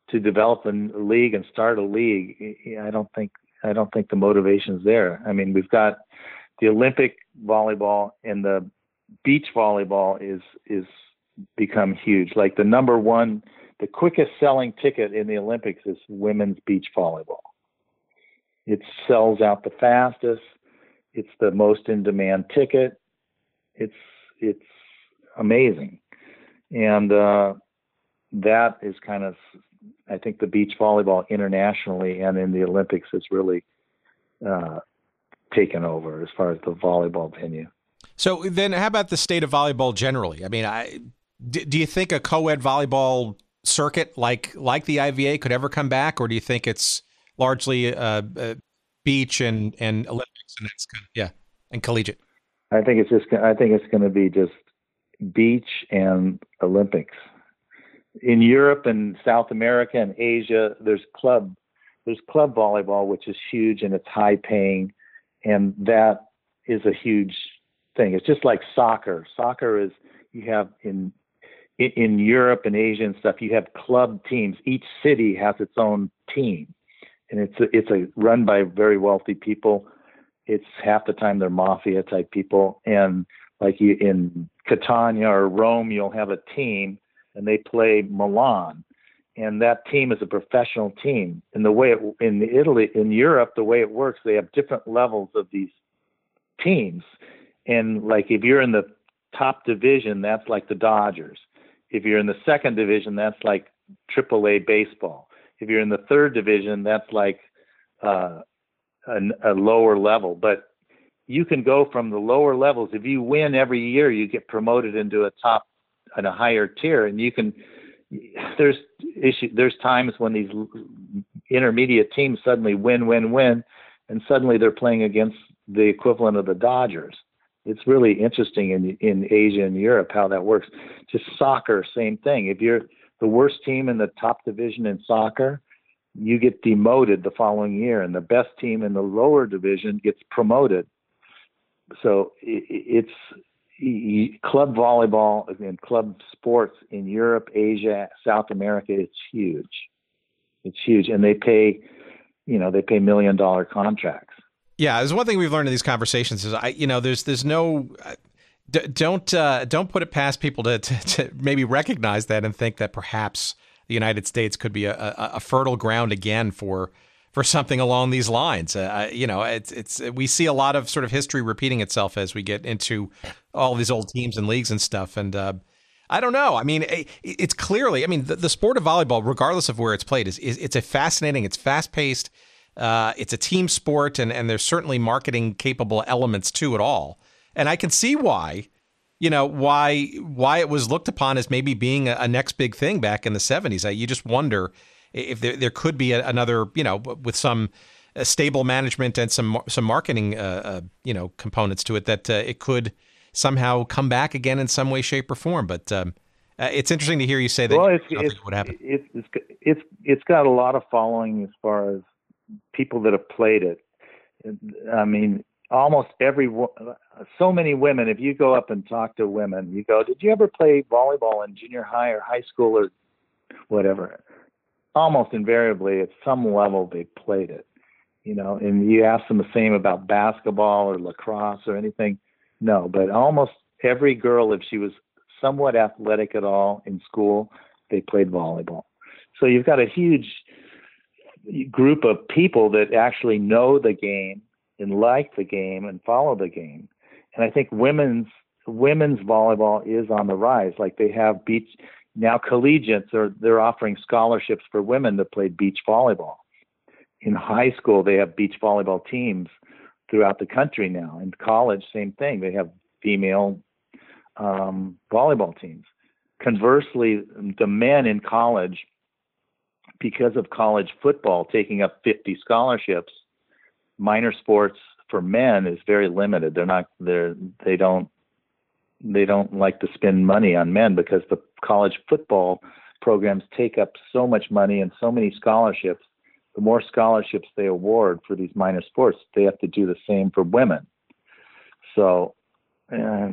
to develop a league and start a league, I don't think I don't think the motivation is there. I mean, we've got the Olympic volleyball and the beach volleyball is is become huge. Like the number one, the quickest selling ticket in the Olympics is women's beach volleyball. It sells out the fastest. It's the most in demand ticket. It's it's amazing, and uh, that is kind of I think the beach volleyball internationally and in the Olympics has really uh, taken over as far as the volleyball venue. So then, how about the state of volleyball generally? I mean, I do, do you think a co-ed volleyball circuit like like the IVA could ever come back, or do you think it's largely uh, uh, beach and and Olympics, and that's kind of yeah, and collegiate. I think it's just I think it's going to be just beach and Olympics. In Europe and South America and Asia, there's club there's club volleyball, which is huge and it's high paying, and that is a huge thing. It's just like soccer. Soccer is you have in in Europe and Asia and stuff, you have club teams. Each city has its own team and it's a, it's a run by very wealthy people. It's half the time they're mafia type people, and like you in Catania or Rome, you'll have a team and they play Milan, and that team is a professional team. And the way it, in Italy, in Europe, the way it works, they have different levels of these teams. And like if you're in the top division, that's like the Dodgers. If you're in the second division, that's like AAA baseball. If you're in the third division, that's like uh, a, a lower level. But you can go from the lower levels. If you win every year, you get promoted into a top and a higher tier, and you can. There's issue. There's times when these intermediate teams suddenly win, win, win, and suddenly they're playing against the equivalent of the Dodgers. It's really interesting in in Asia and Europe how that works. Just soccer, same thing. If you're the worst team in the top division in soccer, you get demoted the following year, and the best team in the lower division gets promoted. So it's club volleyball and club sports in Europe, Asia, South America. It's huge. It's huge, and they pay, you know, they pay million dollar contracts. Yeah, there's one thing we've learned in these conversations is I, you know, there's there's no. Don't uh, don't put it past people to, to, to maybe recognize that and think that perhaps the United States could be a, a, a fertile ground again for for something along these lines. Uh, you know, it's it's we see a lot of sort of history repeating itself as we get into all these old teams and leagues and stuff. And uh, I don't know. I mean, it, it's clearly. I mean, the, the, sport of volleyball, regardless of where it's played, is, is it's a fascinating. It's fast paced. Uh, it's a team sport, and and there's certainly marketing capable elements to it all. And I can see why. You know why why it was looked upon as maybe being a, a next big thing back in the 70s. you just wonder if there, there could be a, another, you know, with some uh, stable management and some some marketing, uh, uh, you know, components to it, that uh, it could somehow come back again in some way, shape, or form. But um, uh, it's interesting to hear you say that. Well, it's, it's, what happened. It's, it's it's it's got a lot of following as far as people that have played it. I mean, almost every so many women. If you go up and talk to women, you go, "Did you ever play volleyball in junior high or high school or whatever?" almost invariably at some level they played it. You know, and you ask them the same about basketball or lacrosse or anything. No, but almost every girl, if she was somewhat athletic at all in school, they played volleyball. So you've got a huge group of people that actually know the game and like the game and follow the game. And I think women's women's volleyball is on the rise. Like they have beach now collegiates are they're offering scholarships for women to play beach volleyball. In high school, they have beach volleyball teams throughout the country now. In college, same thing. They have female um, volleyball teams. Conversely, the men in college, because of college football taking up 50 scholarships, minor sports for men is very limited. They're not they're they don't they don't like to spend money on men because the college football programs take up so much money and so many scholarships. The more scholarships they award for these minor sports, they have to do the same for women. So, uh,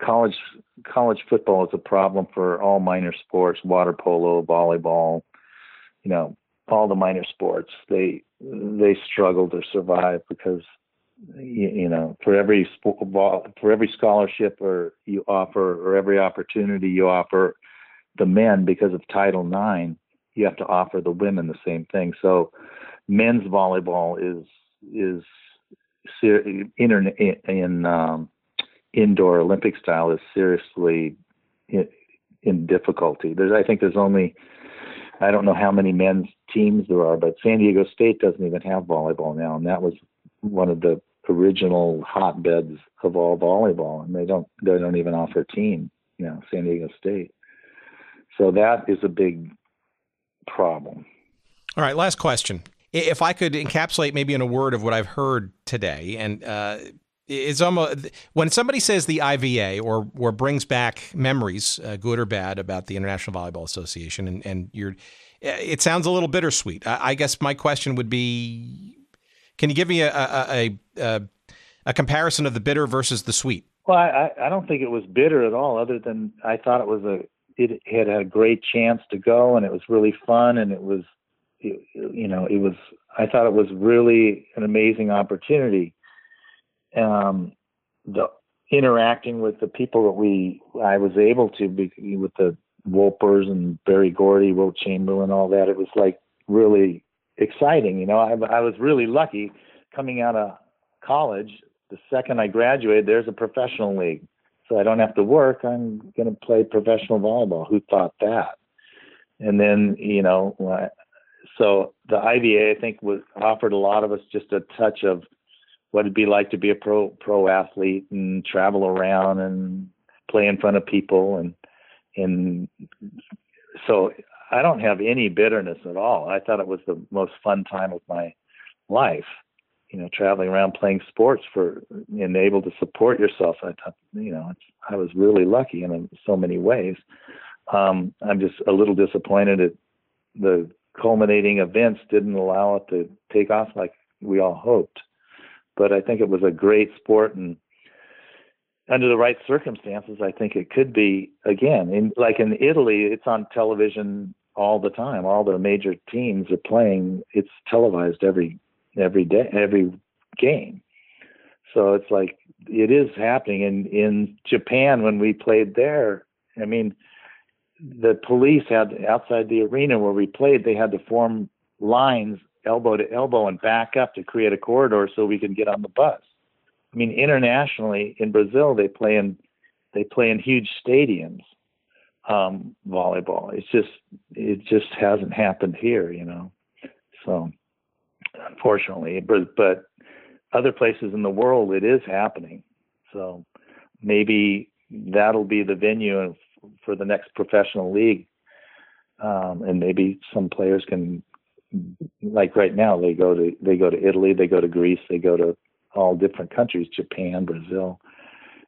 college college football is a problem for all minor sports: water polo, volleyball. You know, all the minor sports. They they struggle to survive because you, you know, for every for every scholarship or you offer or every opportunity you offer the men because of Title IX, you have to offer the women the same thing. So, men's volleyball is is in, in um, indoor Olympic style is seriously in, in difficulty. There's, I think, there's only I don't know how many men's teams there are, but San Diego State doesn't even have volleyball now, and that was one of the original hotbeds of all volleyball, and they don't they don't even offer a team. You know, San Diego State. So that is a big problem. All right, last question. If I could encapsulate maybe in a word of what I've heard today, and uh, it's almost when somebody says the IVA or or brings back memories, uh, good or bad, about the International Volleyball Association, and and you're, it sounds a little bittersweet. I, I guess my question would be can you give me a a, a, a comparison of the bitter versus the sweet? Well, I, I don't think it was bitter at all. Other than I thought it was a it had a great chance to go, and it was really fun, and it was you know, it was. I thought it was really an amazing opportunity. Um, the interacting with the people that we I was able to be with the Wolpers and Berry Gordy, Wilt Chamberlain, all that. It was like really exciting. You know, I, I was really lucky coming out of college. The second I graduated, there's a professional league, so I don't have to work. I'm going to play professional volleyball. Who thought that? And then you know, so the IVA I think was offered a lot of us just a touch of what it'd be like to be a pro pro athlete and travel around and play in front of people and and so I don't have any bitterness at all. I thought it was the most fun time of my life. You know, traveling around playing sports for and able to support yourself. I thought, you know, I was really lucky in so many ways. Um, I'm just a little disappointed that the culminating events didn't allow it to take off like we all hoped. But I think it was a great sport and under the right circumstances, I think it could be again. In like in Italy, it's on television all the time. All the major teams are playing. It's televised every every day, every game. So it's like it is happening. In in Japan, when we played there, I mean, the police had outside the arena where we played. They had to form lines elbow to elbow and back up to create a corridor so we can get on the bus. I mean, internationally in Brazil, they play in they play in huge stadiums. Um, volleyball. It's just it just hasn't happened here, you know. So unfortunately, but but other places in the world, it is happening. So maybe that'll be the venue for the next professional league, um, and maybe some players can, like right now, they go to they go to Italy, they go to Greece, they go to all different countries, Japan, Brazil.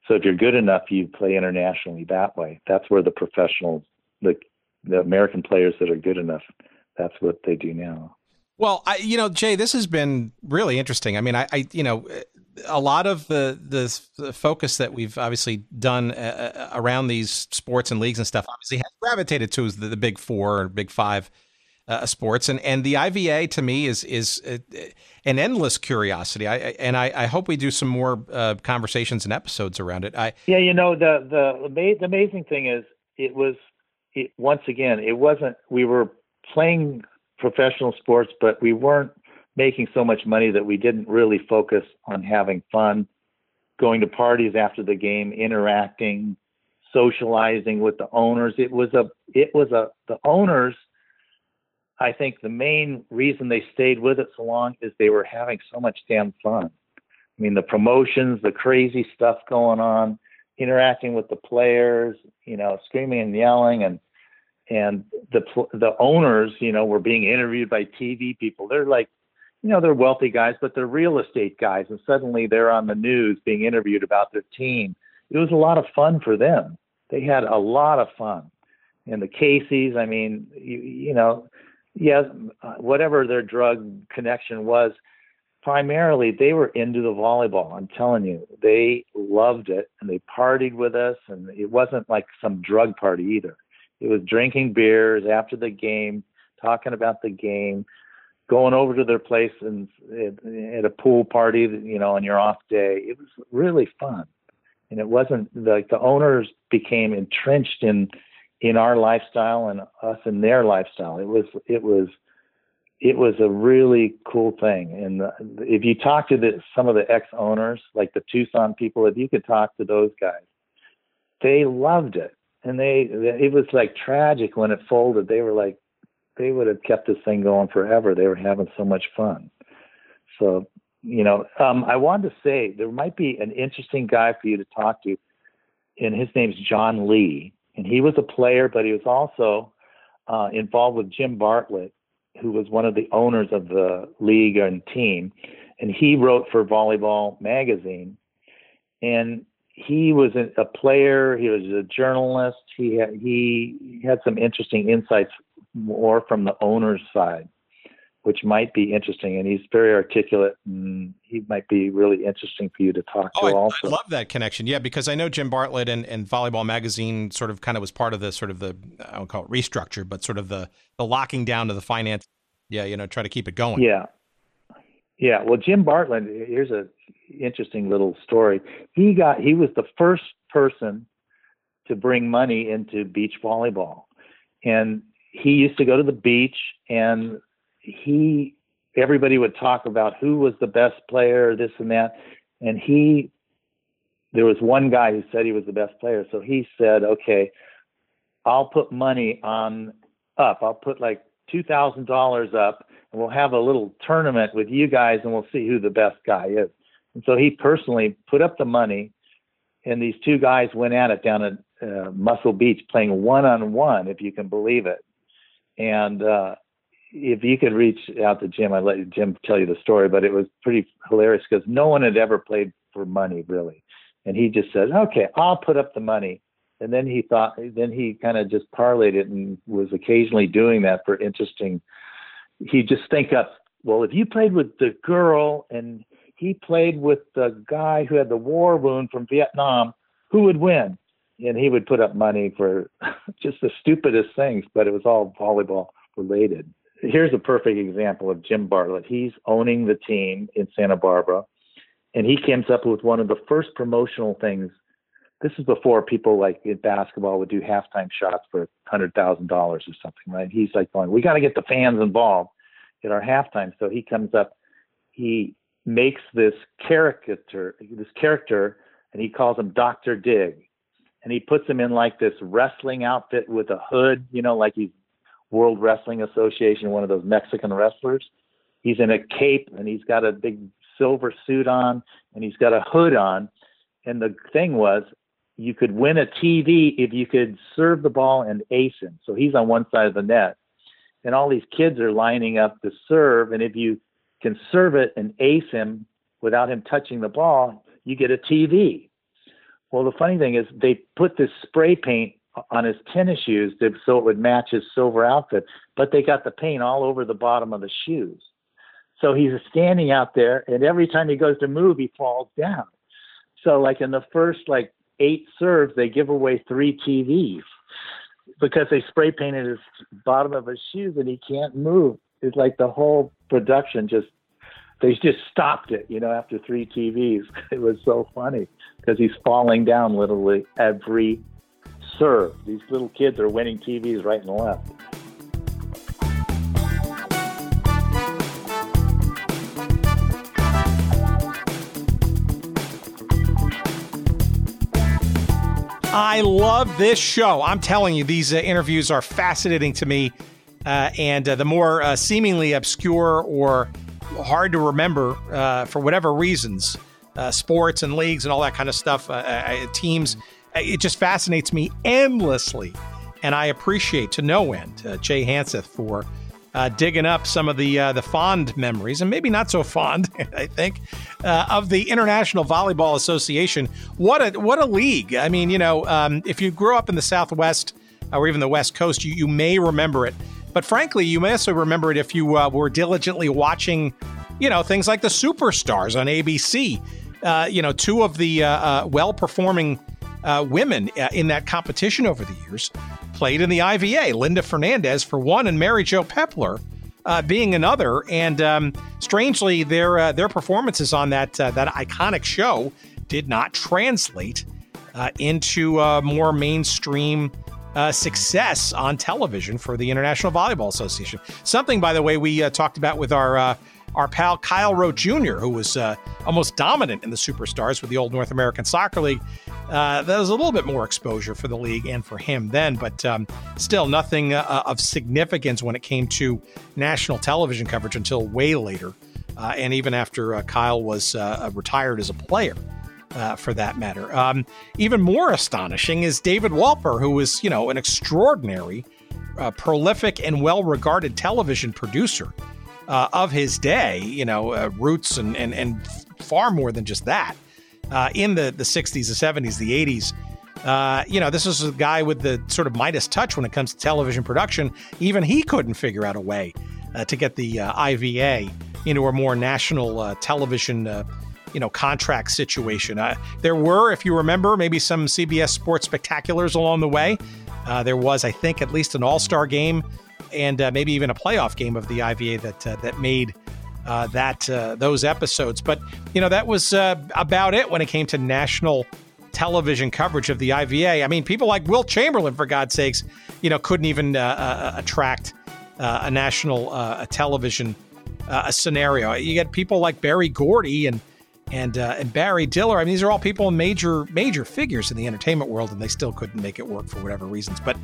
So if you're good enough, you play internationally that way. That's where the professionals, the the American players that are good enough, that's what they do now. Well, I, you know, Jay, this has been really interesting. I mean, I, I you know, a lot of the, the, the focus that we've obviously done uh, uh around these sports and leagues and stuff obviously has gravitated to the, the big four or big five uh, sports, and and the IVA to me is is uh, an endless curiosity. I and I, I hope we do some more uh, conversations and episodes around it. I yeah, you know the the the amazing thing is it was it, once again it wasn't we were playing professional sports, but we weren't making so much money that we didn't really focus on having fun, going to parties after the game, interacting, socializing with the owners. It was a it was a the owners I think the main reason they stayed with it so long is they were having so much damn fun. I mean, the promotions, the crazy stuff going on, interacting with the players, you know, screaming and yelling, and and the the owners, you know, were being interviewed by TV people. They're like, you know, they're wealthy guys, but they're real estate guys, and suddenly they're on the news being interviewed about their team. It was a lot of fun for them. They had a lot of fun. And the Caseys, I mean, you, you know, yes, uh, whatever their drug connection was, primarily they were into the volleyball. I'm telling you, they loved it and they partied with us, and it wasn't like some drug party either. It was drinking beers after the game, talking about the game, going over to their place and at a pool party, you know, on your off day. It was really fun, and it wasn't like the owners became entrenched in in our lifestyle and us in their lifestyle. It was it was it was a really cool thing. And if you talk to the, some of the ex owners, like the Tucson people, if you could talk to those guys, they loved it. And they it was like tragic when it folded. They were like they would have kept this thing going forever. They were having so much fun. So you know, um, I wanted to say there might be an interesting guy for you to talk to, and his name's John Lee and he was a player, but he was also uh, involved with Jim Bartlett, who was one of the owners of the league and team, and he wrote for Volleyball magazine, and he was a, player. He was a journalist. He had, he had some interesting insights more from the owner's side which might be interesting. And he's very articulate, and he might be really interesting for you to talk oh, to. I, also, I love that connection. Yeah, because I know Jim Bartlett and, and Volleyball Magazine sort of kind of was part of the sort of the I don't call it restructure, but sort of the the locking down of the finance Yeah, you know, try to keep it going. Yeah. Yeah. Well, Jim Bartlett, here's a interesting little story. He got he was the first person to bring money into beach volleyball. And he used to go to the beach and he everybody would talk about who was the best player, this and that. And he there was one guy who said he was the best player. So he said, Okay, I'll put money on up. I'll put like two thousand dollars up and we'll have a little tournament with you guys and we'll see who the best guy is. And so he personally put up the money and these two guys went at it down at uh, Muscle Beach playing one on one, if you can believe it. And uh, if you could reach out to Jim, I'd let Jim tell you the story, but it was pretty hilarious because no one had ever played for money really. And he just said, okay, I'll put up the money. And then he thought, then he kind of just parlayed it and was occasionally doing that for interesting. He just think up, well, if you played with the girl and he played with the guy who had the war wound from Vietnam, who would win? And he would put up money for just the stupidest things, but it was all volleyball related here's a perfect example of Jim Bartlett. He's owning the team in Santa Barbara, and he comes up with one of the first promotional things. This is before people like in basketball would do halftime shots for hundred thousand dollars or something, right? He's like going, "We got to get the fans involved at our halftime." So he comes up, he makes this caricature, this character, and he calls him Doctor Dig, and he puts him in like this wrestling outfit with a hood, you know, like he's World Wrestling Association, one of those Mexican wrestlers. He's in a cape and he's got a big silver suit on and he's got a hood on. And the thing was, you could win a TV if you could serve the ball and ace him. So he's on one side of the net. And all these kids are lining up to serve. And if you can serve it and ace him without him touching the ball, you get a TV. Well, the funny thing is, they put this spray paint on his tennis shoes to, so it would match his silver outfit, but they got the paint all over the bottom of the shoes. So he's standing out there, and every time he goes to move, he falls down. So, like in the first like eight serves, they give away three TVs because they spray painted his bottom of his shoes, and he can't move. It's like the whole production just they just stopped it, you know, after three TVs. It was so funny because he's falling down literally every serve. These little kids are winning TVs right and left. I love this show. I'm telling you, these uh, interviews are fascinating to me. Uh, and uh, the more uh, seemingly obscure or hard to remember uh, for whatever reasons, uh, sports and leagues and all that kind of stuff, teams it just fascinates me endlessly. And I appreciate to no end uh, Jay Hanseth for uh, digging up some of the uh, the fond memories, and maybe not so fond, I think, uh, of the International Volleyball Association. What a what a league! I mean, you know, um, if you grew up in the Southwest or even the West Coast, you, you may remember it. But frankly, you may also remember it if you uh, were diligently watching, you know, things like the Superstars on ABC. Uh, you know, two of the well performing uh, women uh, in that competition over the years played in the IVA. Linda Fernandez for one, and Mary Jo Peppler uh, being another. And um, strangely, their uh, their performances on that uh, that iconic show did not translate uh, into more mainstream. success on television for the International Volleyball Association. Something, by the way, we talked about with our our pal Kyle Rote Jr., who was uh, almost dominant in the Superstars with the old North American Soccer League. Uh, that was a little bit more exposure for the league and for him then, but um, still nothing uh, of significance when it came to national television coverage until way later, uh, and even after uh, Kyle was uh, retired as a player. for that matter, um, even more astonishing is David Wolper, who was, you know, an extraordinary, prolific, and well-regarded television producer uh, of his day, you know, uh, roots and, and, and far more than just that. Uh, in the, the 60s, the 70s, the 80s, uh, you know, this is a guy with the sort of Midas touch when it comes to television production. Even he couldn't figure out a way uh, to get the uh, IVA into a more national television, you know, contract situation. there were, if you remember, maybe some CBS Sports spectaculars along the way. there was, I think, at least an All Star game and uh, maybe even a playoff game of the IVA that uh, that made uh, that uh, those episodes. But you know that was uh, about it when it came to national television coverage of the IVA. I mean, people like Wilt Chamberlain, for God's sakes, you know, couldn't even uh, attract a national a television scenario. You get people like Berry Gordy and and uh, and Barry Diller. I mean, these are all people major major figures in the entertainment world, and they still couldn't make it work for whatever reasons. But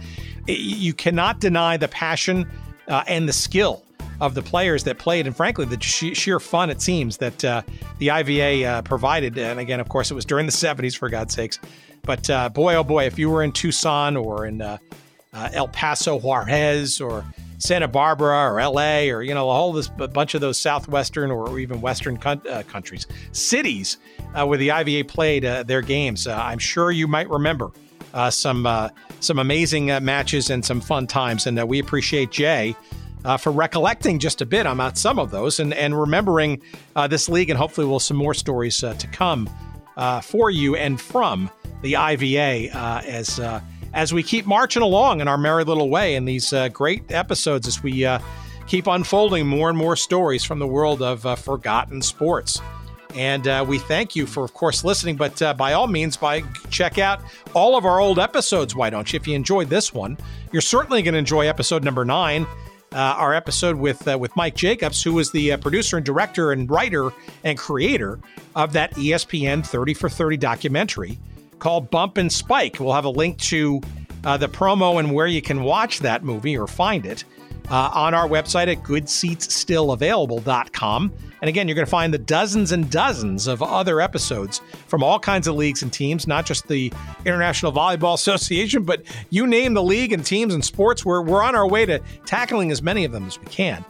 it, you cannot deny the passion uh, and the skill of the players that played, and frankly, the sheer fun it seems that uh, the IVA uh, provided. And again, of course, it was during the '70s, for God's sakes. But uh, boy, oh boy, if you were in Tucson or in uh, El Paso, Juarez, or Santa Barbara or LA or, you know, a this a bunch of those southwestern or even western uh, countries, cities uh, where the IVA played uh, their games. Uh, I'm sure you might remember uh, some uh, some amazing matches and some fun times. And we appreciate Jay. for recollecting just a bit about some of those and, and remembering this league, and hopefully, we'll some more stories to come for you and from the IVA as as we keep marching along in our merry little way in these uh, great episodes as we uh, keep unfolding more and more stories from the world of uh, forgotten sports. And uh, we thank you for, of course, listening. But uh, by all means, by check out all of our old episodes. Why don't you? If you enjoyed this one, you're certainly going to enjoy episode number nine. Uh, our episode with uh, with Mike Jacobs, who was the uh, producer and director and writer and creator of that ESPN 30 for 30 documentary called Bump and Spike. We'll have a link to uh, the promo and where you can watch that movie or find it uh, on our website at goodseatsstillavailable.com. And again, you're going to find the dozens and dozens of other episodes from all kinds of leagues and teams, not just the International Volleyball Association, but you name the league and teams and sports. We're, we're on our way to tackling as many of them as we can.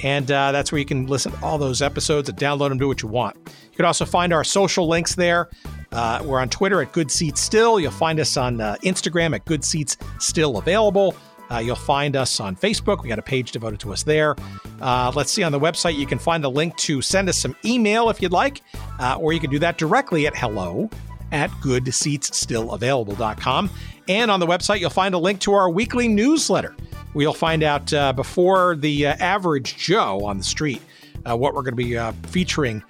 And uh, that's where you can listen to all those episodes and download them, do what you want. You can also find our social links there. Uh, we're on Twitter at Good Seats Still. You'll find us on uh, Instagram at Good Seats Still Available. Uh, you'll find us on Facebook. We got a page devoted to us there. Uh, let's see on the website. You can find a link to send us some email if you'd like, uh, or you can do that directly at hello at goodseatsstillavailable.com. And on the website, you'll find a link to our weekly newsletter. We'll find out uh, before the average Joe on the street what we're going to be featuring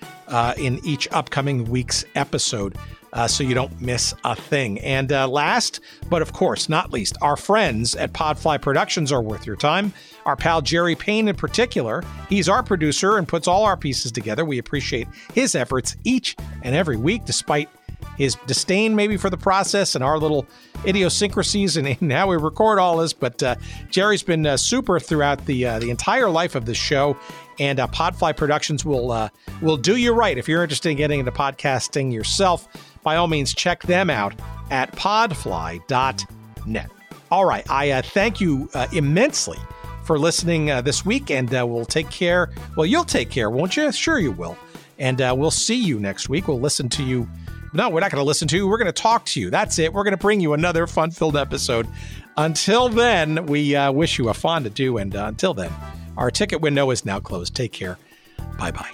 in each upcoming week's episode uh, so you don't miss a thing. And uh, last, but of course not least, our friends at Podfly Productions are worth your time. Our pal Jerry Payne, in particular, he's our producer and puts all our pieces together. We appreciate his efforts each and every week, despite his disdain maybe for the process and our little idiosyncrasies and, and how we record all this. But uh, Jerry's been uh, super throughout the uh, the entire life of this show, and uh, Podfly Productions will uh, will do you right if you're interested in getting into podcasting yourself by all means, check them out at podfly.net. All right. I uh, thank you uh, immensely for listening uh, this week, and uh, we'll take care. Well, you'll take care, won't you? Sure, you will. And we'll see you next week. We'll listen to you. No, we're not going to listen to you. We're going to talk to you. That's it. We're going to bring you another fun filled episode. Until then, we wish you a fond adieu. And until then, our ticket window is now closed. Take care. Bye bye.